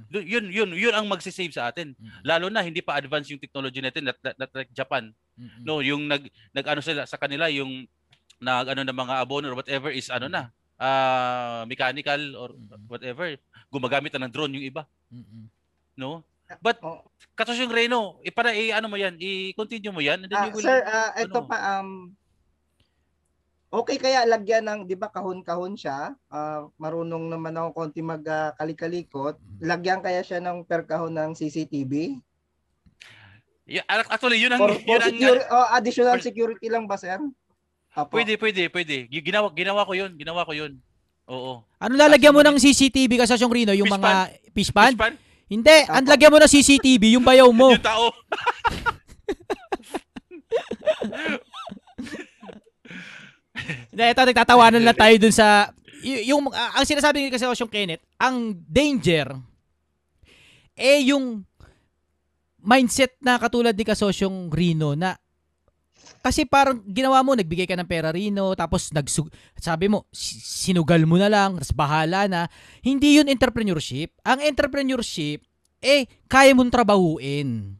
Lu- Yun yun yun ang magse-save sa atin. Lalo na hindi pa advance yung technology natin not, not, not like Japan. No, yung nag nag-ano sila sa kanila yung nag ano ng mga abono or whatever is ano na ah mechanical or whatever. Gumagamit na ng drone yung iba. No? But katos yung Reno, ipara i ano mo yan, i-continue mo yan and then Ah, you will sir, ah, ito ano. pa um Okay kaya lagyan ng 'di ba kahon-kahon siya? Ah, marunong naman ako konti mag ah, kalikalikot. Lagyan kaya siya ng per kahon ng CCTV? Yeah, actually yun ang For, yun for ang oh, additional security lang ba, sir? Apo. Pwede, pwede, pwede. Ginawa ginawa ko yun, ginawa ko yun. Oo. Ano lalagyan mo ng CCTV ka sa Rino? Yung Fish mga fish pan? Fish pan? Hindi, ang lagyan mo ng CCTV, yung bayaw mo. Yung tao. Hindi, ito, nagtatawanan lang tayo dun sa, y- yung, ah, ang sinasabi ni kasi yung Kenneth, ang danger, eh yung mindset na katulad ni Kasosyong Rino na kasi parang ginawa mo, nagbigay ka ng pera Rino, tapos nagsug, sabi mo, si- sinugal mo na lang, tapos bahala na. Hindi yun entrepreneurship. Ang entrepreneurship, eh, kaya mong trabahuin.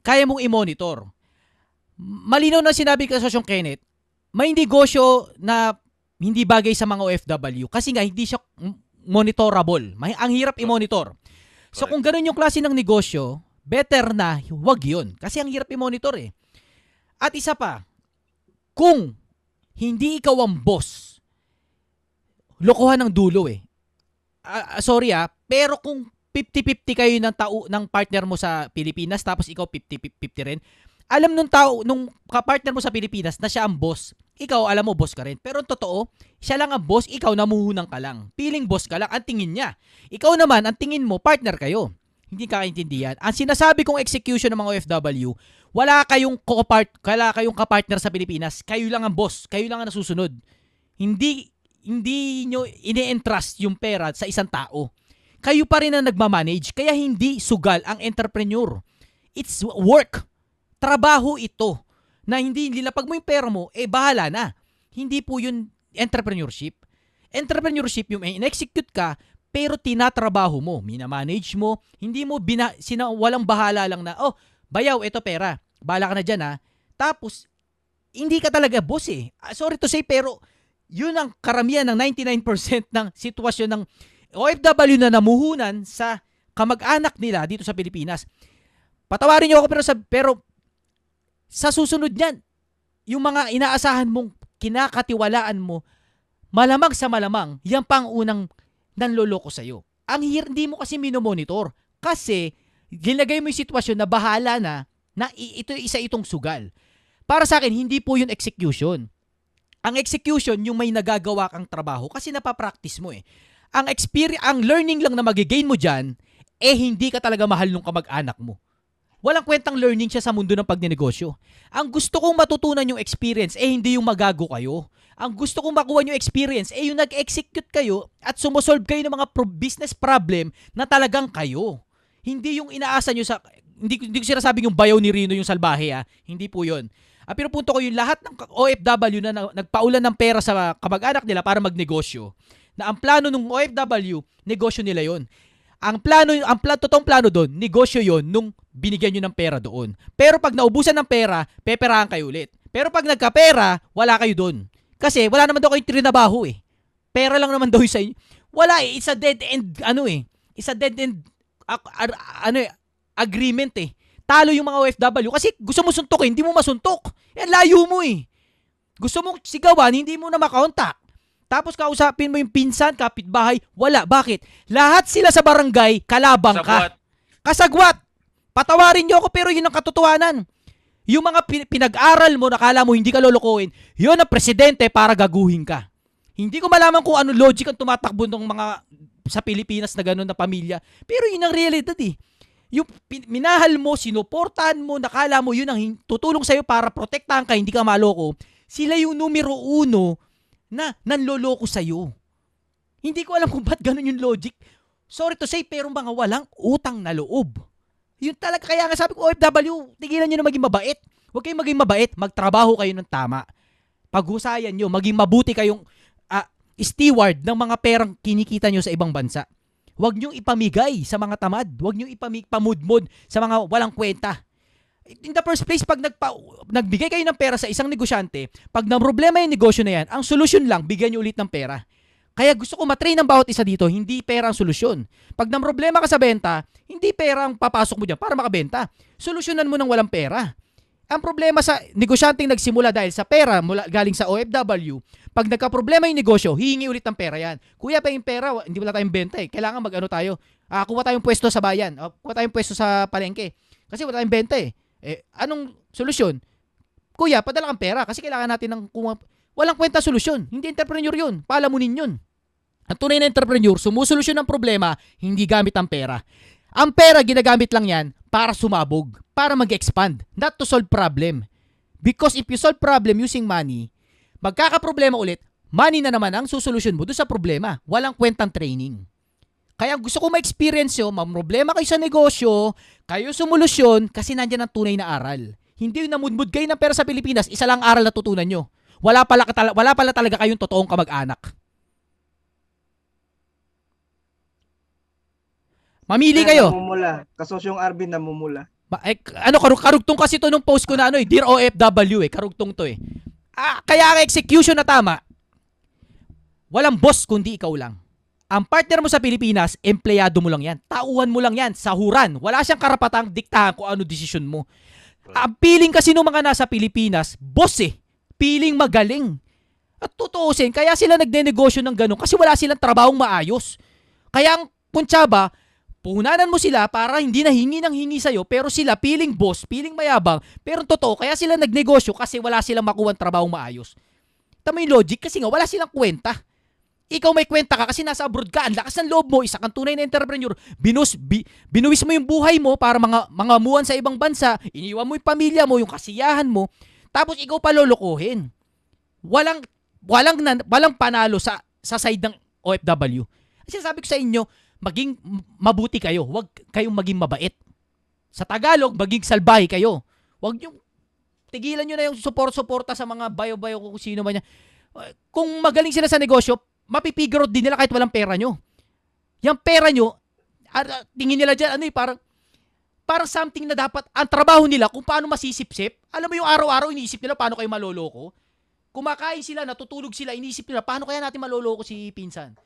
Kaya mong i-monitor. Malinaw na sinabi ka sa Kenneth, may negosyo na hindi bagay sa mga OFW kasi nga hindi siya monitorable. May, ang hirap i-monitor. So kung ganun yung klase ng negosyo, better na wag yun. Kasi ang hirap i-monitor eh. At isa pa, kung hindi ikaw ang boss, lokohan ng dulo eh. Ah, sorry ah, pero kung 50-50 kayo ng tao ng partner mo sa Pilipinas tapos ikaw 50-50 rin, alam nung tao nung kapartner mo sa Pilipinas na siya ang boss. Ikaw alam mo boss ka rin. Pero ang totoo, siya lang ang boss, ikaw namuhunang ka lang. Piling boss ka lang ang tingin niya. Ikaw naman ang tingin mo partner kayo. Hindi kakaintindihan. Ang sinasabi kong execution ng mga OFW, wala kayong co-part, wala kayong kapartner sa Pilipinas. Kayo lang ang boss, kayo lang ang nasusunod. Hindi hindi nyo ini-entrust yung pera sa isang tao. Kayo pa rin ang nagmamanage, kaya hindi sugal ang entrepreneur. It's work. Trabaho ito. Na hindi nilapag mo yung pera mo, eh bahala na. Hindi po yun entrepreneurship. Entrepreneurship yung in-execute ka, pero tinatrabaho mo, minamanage mo, hindi mo bina, sina, walang bahala lang na, oh, bayaw, ito pera. Bahala ka na dyan ha. Tapos, hindi ka talaga boss eh. Ah, Sorry to say, pero yun ang karamihan ng 99% ng sitwasyon ng OFW na namuhunan sa kamag-anak nila dito sa Pilipinas. Patawarin niyo ako pero sa pero sa susunod niyan, yung mga inaasahan mong kinakatiwalaan mo, malamang sa malamang, yan pa ang unang nanloloko sa'yo. Ang hindi mo kasi minomonitor. Kasi, ginagay mo yung sitwasyon na bahala na, na ito isa itong sugal. Para sa akin, hindi po yun execution. Ang execution, yung may nagagawa kang trabaho kasi napapractice mo eh. Ang experience, ang learning lang na magigain mo dyan, eh hindi ka talaga mahal nung kamag-anak mo. Walang kwentang learning siya sa mundo ng pagnenegosyo. Ang gusto kong matutunan yung experience, eh hindi yung magago kayo. Ang gusto kong makuha yung experience, eh yung nag-execute kayo at sumusolve kayo ng mga business problem na talagang kayo. Hindi yung inaasa nyo sa... Hindi, hindi ko sinasabing yung bayaw ni Rino yung salbahe ha. Hindi po yun. Ah, pero punto ko yung lahat ng OFW na, na nagpaulan ng pera sa kamag-anak nila para magnegosyo. Na ang plano ng OFW, negosyo nila yon. Ang plano, ang plan, totoong plano doon, negosyo yon nung binigyan nyo ng pera doon. Pero pag naubusan ng pera, peperahan kayo ulit. Pero pag nagkapera, wala kayo doon. Kasi wala naman daw kayong trinabaho eh. Pera lang naman daw sa inyo. Wala eh, it's a dead end, ano eh. It's a dead end, ano eh, agreement eh. Talo yung mga OFW kasi gusto mo suntukin, hindi mo masuntok. Yan, layo mo eh. Gusto mo sigawan, hindi mo na makontak. Tapos kausapin mo yung pinsan, kapitbahay, wala. Bakit? Lahat sila sa barangay, kalabang Sabwat. ka. Kasagwat. Patawarin niyo ako pero yun ang katotohanan. Yung mga pin- pinag-aral mo, nakala mo hindi ka lolokohin, yun ang presidente para gaguhin ka. Hindi ko malaman kung ano logic ang tumatakbo ng mga sa Pilipinas na gano'n na pamilya. Pero yun ang realidad eh. Yung minahal mo, sinuportahan mo, nakala mo yun ang tutulong sa'yo para protektahan ka, hindi ka maloko. Sila yung numero uno na nanloloko sa'yo. Hindi ko alam kung ba't ganun yung logic. Sorry to say, pero mga walang utang na loob. Yun talaga, kaya nga sabi ko, OFW, tigilan nyo na maging mabait. Huwag kayong maging mabait, magtrabaho kayo ng tama. Paghusayan nyo, maging mabuti kayong ah, steward ng mga perang kinikita nyo sa ibang bansa. Huwag nyo ipamigay sa mga tamad. Huwag nyo ipamig pamudmod sa mga walang kwenta. In the first place, pag nagpa, nagbigay kayo ng pera sa isang negosyante, pag na problema yung negosyo na yan, ang solusyon lang, bigyan nyo ulit ng pera. Kaya gusto ko matrain ng bawat isa dito, hindi pera ang solusyon. Pag na problema ka sa benta, hindi pera ang papasok mo dyan para makabenta. Solusyonan mo ng walang pera. Ang problema sa negosyanteng nagsimula dahil sa pera mula galing sa OFW, pag nagka-problema yung negosyo, hihingi ulit ng pera yan. Kuya, pa yung pera, hindi wala tayong benta eh. Kailangan mag-ano tayo. Ah, kuha tayong pwesto sa bayan. O, kuha tayong pwesto sa palengke. Kasi wala tayong benta eh. Eh, anong solusyon? Kuya, padala kang pera kasi kailangan natin ng kuma- walang kwenta solusyon. Hindi entrepreneur yun. Palamunin yun. Ang tunay na entrepreneur, sumusolusyon ng problema, hindi gamit ang pera. Ang pera, ginagamit lang yan para sumabog, para mag-expand, not to solve problem. Because if you solve problem using money, magkakaproblema ulit, money na naman ang susolusyon mo doon sa problema. Walang kwentang training. Kaya gusto ko ma-experience nyo, problema kayo sa negosyo, kayo sumulusyon kasi nandyan ang tunay na aral. Hindi yung namudmud kayo ng pera sa Pilipinas, isa lang aral na tutunan nyo. Wala pala, wala pala talaga kayong totoong kamag-anak. Mamili kayo. Namumula. Kasosyong Arvin namumula. Ba, eh, ano, karug karugtong kasi to nung post ko na ano eh, Dear OFW eh, karugtong to eh. Ah, kaya ang execution na tama, walang boss kundi ikaw lang. Ang partner mo sa Pilipinas, empleyado mo lang yan. Tauhan mo lang yan, sahuran. Wala siyang karapatang diktahan kung ano desisyon mo. Ang feeling kasi ng mga nasa Pilipinas, boss eh. Feeling magaling. At tutuusin, kaya sila nagnenegosyo ng ganun kasi wala silang trabahong maayos. Kaya ang kuntsaba, puhunanan mo sila para hindi na hingi ng hingi sa'yo, pero sila feeling boss, feeling mayabang, pero totoo, kaya sila nagnegosyo kasi wala silang makuha trabahong maayos. Tama yung logic kasi nga wala silang kwenta. Ikaw may kwenta ka kasi nasa abroad ka, ang lakas ng loob mo, isa kang tunay na entrepreneur, binus, bi, binuwis mo yung buhay mo para mga mga muwan sa ibang bansa, iniwan mo yung pamilya mo, yung kasiyahan mo, tapos ikaw pa lolokohin. Walang walang walang panalo sa sa side ng OFW. Kasi sabi ko sa inyo, maging mabuti kayo, huwag kayong maging mabait. Sa Tagalog, maging salbahe kayo. Huwag yung tigilan nyo na yung support-suporta sa mga bayo-bayo kung sino man yan. Kung magaling sila sa negosyo, mapipigure out din nila kahit walang pera nyo. Yung pera nyo, tingin nila dyan, ano eh, parang, parang something na dapat, ang trabaho nila, kung paano masisip-sip. Alam mo yung araw-araw, iniisip nila paano kayo maloloko. Kumakain sila, natutulog sila, iniisip nila, paano kaya natin maloloko si Pinsan?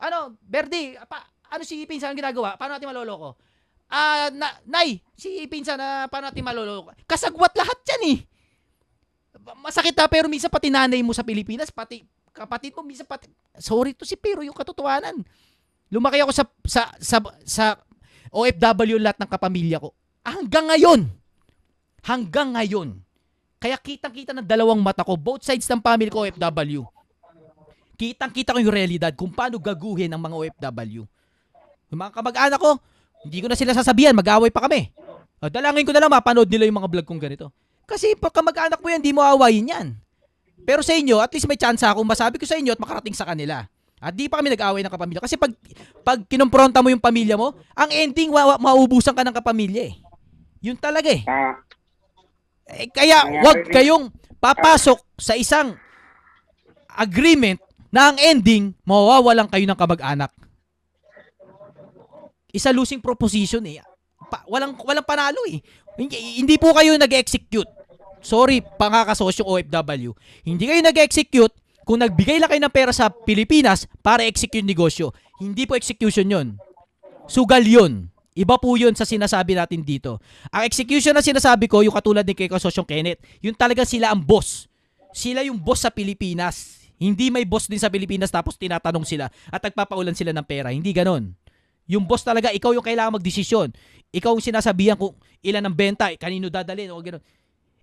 Ano, Berdi, pa, ano si Pinsan ang ginagawa? Paano natin maloloko? Ah, na, Nay, si Pinsan, na paano natin maloloko? Kasagwat lahat yan eh. Masakit na, pero minsan pati nanay mo sa Pilipinas, pati kapatid mo, minsan pati, sorry to si pero yung katotohanan. Lumaki ako sa, sa, sa, sa OFW lahat ng kapamilya ko. Hanggang ngayon, hanggang ngayon, kaya kitang-kita ng dalawang mata ko, both sides ng family ko OFW. Kitang-kita ko yung realidad kung paano gaguhin ang mga OFW. Yung mga kamag-anak ko, hindi ko na sila sasabihan, mag-away pa kami. O, dalangin ko na lang mapanood nila yung mga vlog kong ganito. Kasi pag kamag-anak mo yan, di mo awayin yan. Pero sa inyo, at least may chance ako masabi ko sa inyo at makarating sa kanila. At di pa kami nag-away ng kapamilya. Kasi pag, pag kinumpronta mo yung pamilya mo, ang ending, wa, wa- mauubusan ka ng kapamilya eh. Yun talaga eh. Eh, kaya wag kayong papasok sa isang agreement na ang ending, mawawalan kayo ng kamag-anak. Isa losing proposition eh. Pa- walang walang panalo eh. Hindi, hindi po kayo nag-execute. Sorry, pangakasosyo OFW. Hindi kayo nag-execute kung nagbigay lang kayo ng pera sa Pilipinas para execute negosyo. Hindi po execution yon. Sugal yun. Iba po yun sa sinasabi natin dito. Ang execution na sinasabi ko, yung katulad ni kay Kasosyong Kenneth, yung talaga sila ang boss. Sila yung boss sa Pilipinas. Hindi may boss din sa Pilipinas tapos tinatanong sila at nagpapaulan sila ng pera. Hindi ganon. Yung boss talaga, ikaw yung kailangan magdesisyon. Ikaw yung sinasabihan kung ilan ang benta, kanino dadalhin, o gano'n.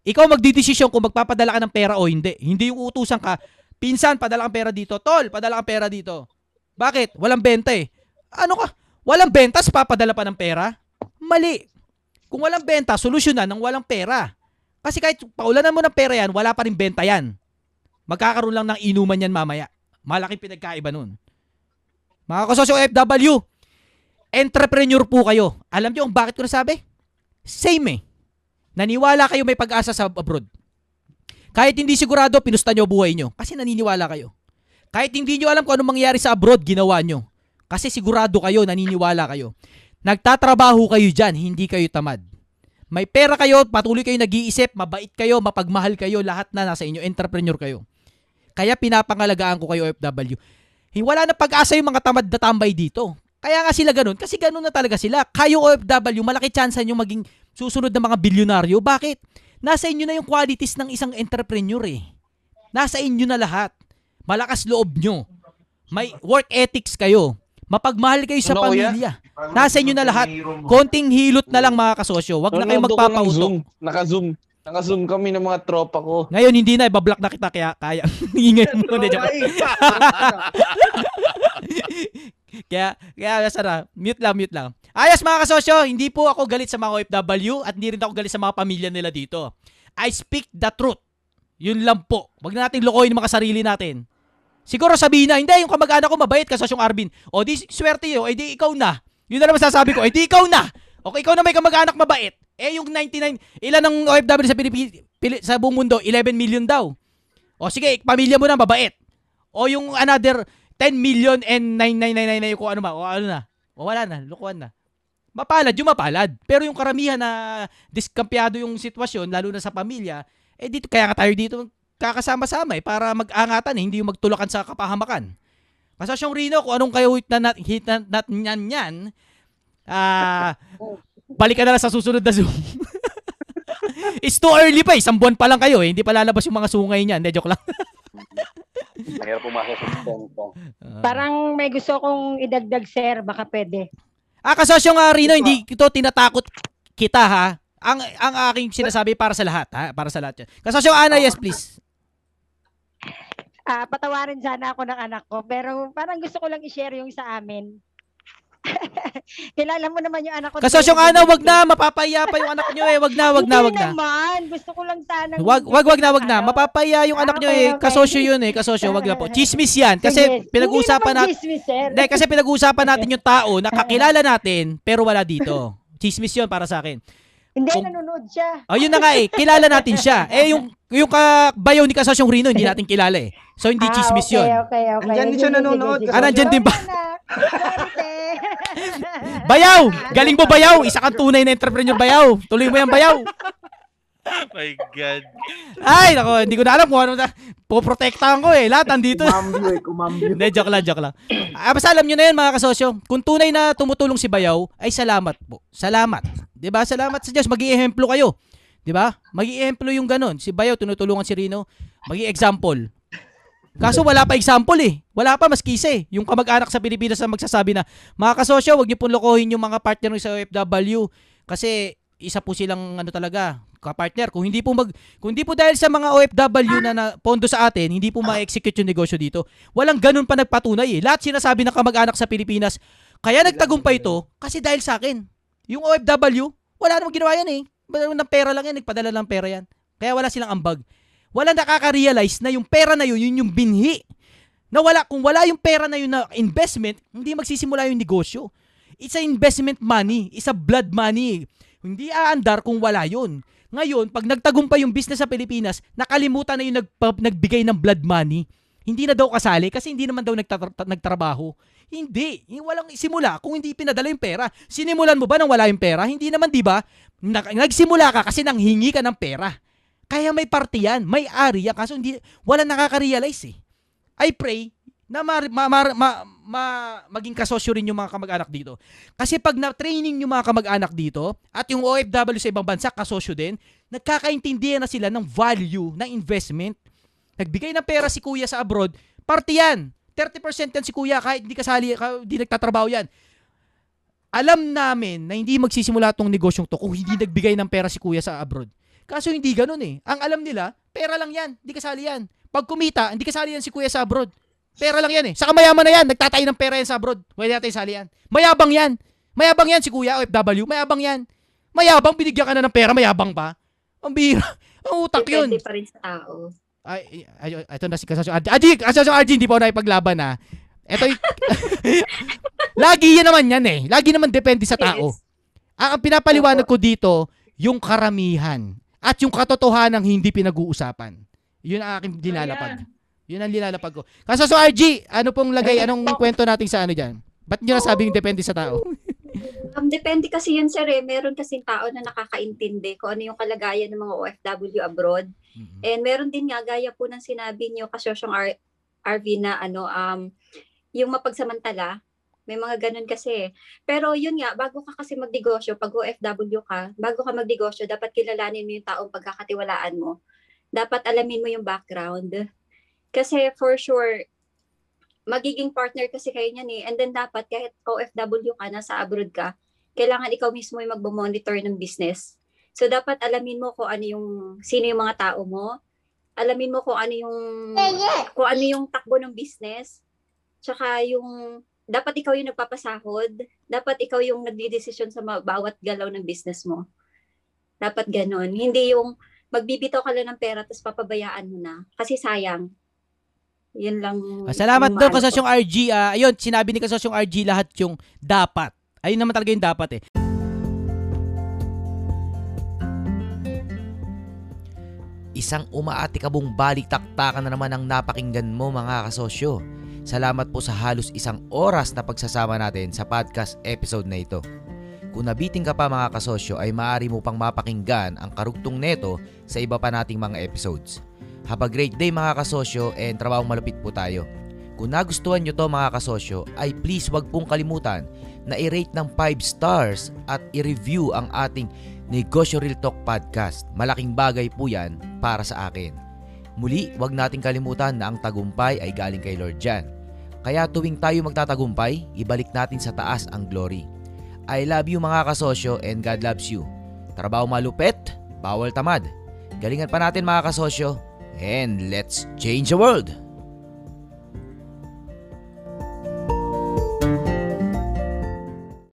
Ikaw magdidesisyon kung magpapadala ka ng pera o hindi. Hindi yung utusan ka, pinsan, padala kang pera dito. Tol, padala kang pera dito. Bakit? Walang benta eh. Ano ka? Walang benta, papadala pa ng pera? Mali. Kung walang benta, solusyonan ng walang pera. Kasi kahit paulanan mo ng pera yan, wala pa rin benta yan. Magkakaroon lang ng inuman yan mamaya. Malaking pinagkaiba nun. Mga kasosyo FW, entrepreneur po kayo. Alam niyo kung bakit ko nasabi? Same eh. Naniwala kayo may pag-asa sa abroad. Kahit hindi sigurado, pinusta nyo buhay nyo. Kasi naniniwala kayo. Kahit hindi nyo alam kung anong mangyayari sa abroad, ginawa nyo. Kasi sigurado kayo, naniniwala kayo. Nagtatrabaho kayo dyan, hindi kayo tamad. May pera kayo, patuloy kayo nag-iisip, mabait kayo, mapagmahal kayo, lahat na nasa inyo, entrepreneur kayo. Kaya pinapangalagaan ko kayo OFW. Hi- Wala na pag-asa yung mga tamad na tambay dito. Kaya nga sila ganun, kasi ganun na talaga sila. Kayo OFW, malaki chance nyo maging susunod na mga bilyonaryo. Bakit? Nasa inyo na yung qualities ng isang entrepreneur eh. Nasa inyo na lahat. Malakas loob nyo. May work ethics kayo. Mapagmahal kayo sa Ano, pamilya. Nasa inyo na lahat. Konting hilot na lang mga kasosyo. Wag na kayo. Zoom. Naka-zoom. Naka-zoom kami ng mga tropa ko. Ngayon hindi na, ibablock na kita kaya kaya. Ingay mo, hindi joke. kaya, kaya nasa na, mute lang, mute lang. Ayos mga kasosyo, hindi po ako galit sa mga OFW at hindi rin ako galit sa mga pamilya nila dito. I speak the truth. Yun lang po. Wag na natin lokohin mga sarili natin. Siguro sabihin na, hindi, yung kamag-anak ko mabait, kasosyong Arvin. O di, swerte yun, eh di ikaw na. Yun na naman sasabi ko, eh di ikaw na. Okay, ikaw na may kamag-anak mabait. Eh yung 99, ilan ang OFW sa Pilipinas, sa buong mundo? 11 million daw. O sige, pamilya mo na mabait. O yung another 10 million and 9999 na yung kung ano ma, o ano na. O wala na, lukuan na. Mapalad, yung mapalad. Pero yung karamihan na diskampyado yung sitwasyon, lalo na sa pamilya, eh dito, kaya nga tayo dito kakasama-sama eh, para mag-angatan eh, hindi yung magtulakan sa kapahamakan. Kasasyong Rino, kung anong kayo hit na nat, hit na nat nyan yan, ah, balik ka na lang sa susunod na Zoom. It's too early pa eh. Isang buwan pa lang kayo eh. Hindi pa lalabas yung mga sungay niyan. Hindi, joke lang. Mahirap pumasok sa tempo. Parang may gusto kong idagdag, sir. Baka pwede. Ah, kasosyo nga Rino, hindi ito tinatakot kita ha. Ang ang aking sinasabi para sa lahat ha, para sa lahat. yan. Kasosyo Ana, yes please. Ah, patawarin sana ako ng anak ko. Pero parang gusto ko lang i-share yung sa amin. Kilala mo naman yung anak ko. Kasosyo David. Ana, wag na mapapaya pa yung anak niyo eh. Wag na, wag na, wag na. naman. Gusto ko lang sana. Wag wag wag na, wag na. Mapapaya yung anak niyo eh. Kasosyo yun eh, kasosyo, wag na po. Chismis yan kasi Sige. pinag-uusapan Hindi naman natin. chismis, sir. Hindi, kasi pinag-uusapan natin yung tao na kakilala natin pero wala dito. Chismis yun para sa akin. Hindi, nanonood siya. Oh, yun na nga eh. Kilala natin siya. Eh, yung, yung kabayaw ni Kasosyong Rino, hindi natin kilala eh. So, hindi Ah, chismis okay, yun. Okay, okay. Andyan din siya nanonood. Ah, nandyan din ba? Bayaw! Galing mo bayaw! Isa kang tunay na entrepreneur bayaw. Tuloy mo yan bayaw. My God. Ay, nako, hindi ko na alam kung ano na. Poprotektahan ko eh. Lahat nandito. Kumambyo eh, kumambyo. Hindi, joke lang, joke lang. Ah, basta alam nyo na yan mga kasosyo. Kung tunay na tumutulong si Bayaw, ay salamat po. Salamat. 'Di ba? Salamat sa Diyos. Mag-iehemplo kayo. 'Di ba? Mag-iehemplo yung ganun. Si Bayaw tinutulungan si Rino. Mag-i-example. Kaso wala pa example eh. Wala pa mas kisa eh. Yung kamag-anak sa Pilipinas na magsasabi na, mga kasosyo, wag niyo pong lokohin yung mga partner sa OFW kasi isa po silang ano talaga, kapartner. Kung hindi po mag kung hindi po dahil sa mga OFW na, na pondo sa atin, hindi po ma-execute yung negosyo dito. Walang ganun pa nagpatunay eh. Lahat sinasabi ng kamag-anak sa Pilipinas, kaya nagtagumpay ito kasi dahil sa akin. Yung OFW, wala namang ginawa yan eh. Ng pera lang yan, nagpadala ng pera yan. Kaya wala silang ambag. Wala nakaka-realize na yung pera na yun, yun yung binhi. Na wala, kung wala yung pera na yun na investment, hindi magsisimula yung negosyo. It's a investment money. It's a blood money. Hindi aandar kung wala yun. Ngayon, pag nagtagumpay yung business sa Pilipinas, nakalimutan na yung nagpa- nagbigay ng blood money. Hindi na daw kasali kasi hindi naman daw nagtatra- nagtrabaho. Hindi. Walang simula kung hindi pinadala yung pera. Sinimulan mo ba nang wala yung pera? Hindi naman, di ba? Nag- nagsimula ka kasi nanghingi ka ng pera. Kaya may party yan. May ari yan. Kaso hindi, wala nakaka-realize eh. I pray na ma, ma, ma, ma, ma- maging kasosyo rin yung mga kamag-anak dito. Kasi pag na-training yung mga kamag-anak dito at yung OFW sa ibang bansa, kasosyo din, nagkakaintindihan na sila ng value ng investment. Nagbigay ng pera si kuya sa abroad, party yan. 30% yan si kuya kahit hindi kasali, ka- hindi nagtatrabaho yan. Alam namin na hindi magsisimula tong negosyong to kung hindi nagbigay ng pera si kuya sa abroad. Kaso hindi ganun eh. Ang alam nila, pera lang yan. Hindi kasali yan. Pag kumita, hindi kasali yan si kuya sa abroad. Pera lang yan eh. Saka mayaman na yan. Nagtatay ng pera yan sa abroad. Pwede natin isali yan. Mayabang yan. Mayabang yan si kuya OFW. Mayabang yan. Mayabang, binigyan ka na ng pera, mayabang pa. Ang bira. Ang utak yun. Depende pa rin sa tao. Ay, ay, ay, ito na si Kasasyo Arjun. Aji, Kasasyo Arjun, hindi pa ako nakipaglaban ha. Ito, y- lagi yan naman yan eh. Lagi naman depende sa tao. Ang ang pinapaliwanag ko dito, yung karamihan. At yung katotohanan hindi pinag-uusapan. Yun ang aking dilalapag. Yun ang nilalapag ko. Kasasyo RG, ano pong lagay, anong kwento natin sa ano dyan? Ba't nyo nasabing depende sa tao? Um, depende kasi yun, sir. Eh. Meron kasing tao na nakakaintindi kung ano yung kalagayan ng mga OFW abroad. And meron din nga, gaya po ng sinabi niyo, kasosyong R- RV na ano, um, yung mapagsamantala, may mga ganun kasi. eh. Pero yun nga, bago ka kasi magnegosyo, pag OFW ka, bago ka magnegosyo, dapat kilalanin mo yung taong pagkakatiwalaan mo. Dapat alamin mo yung background. Kasi for sure, magiging partner kasi kayo niyan eh. And then dapat kahit OFW ka, nasa abroad ka, kailangan ikaw mismo yung magbo-monitor ng business. So dapat alamin mo kung ano yung sino yung mga tao mo. Alamin mo kung ano yung kung ano yung takbo ng business. Tsaka yung dapat ikaw yung nagpapasahod, dapat ikaw yung nagdidesisyon sa bawat galaw ng business mo. Dapat ganun. Hindi yung magbibitaw ka lang ng pera tapos papabayaan mo na. Kasi sayang. Yun lang. Ah, salamat ko. Kasosyong RG. Ah, ayun, sinabi ni Kasosyong RG lahat yung dapat. Ayun naman talaga yung dapat eh. Isang umaatikabong balik-taktakan na naman ang napakinggan mo mga kasosyo. Salamat po sa halos isang oras na pagsasama natin sa podcast episode na ito. Kung nabiting ka pa mga kasosyo ay maaari mo pang mapakinggan ang karugtong neto sa iba pa nating mga episodes. Have a great day mga kasosyo and trabahong malupit po tayo. Kung nagustuhan nyo to mga kasosyo ay please wag pong kalimutan na i-rate ng 5 stars at i-review ang ating Negosyo Real Talk Podcast. Malaking bagay po yan para sa akin. Muli, wag nating kalimutan na ang tagumpay ay galing kay Lord Jan. Kaya tuwing tayo magtatagumpay, ibalik natin sa taas ang glory. I love you mga kasosyo and God loves you. Trabaho malupit, bawal tamad. Galingan pa natin mga kasosyo and let's change the world!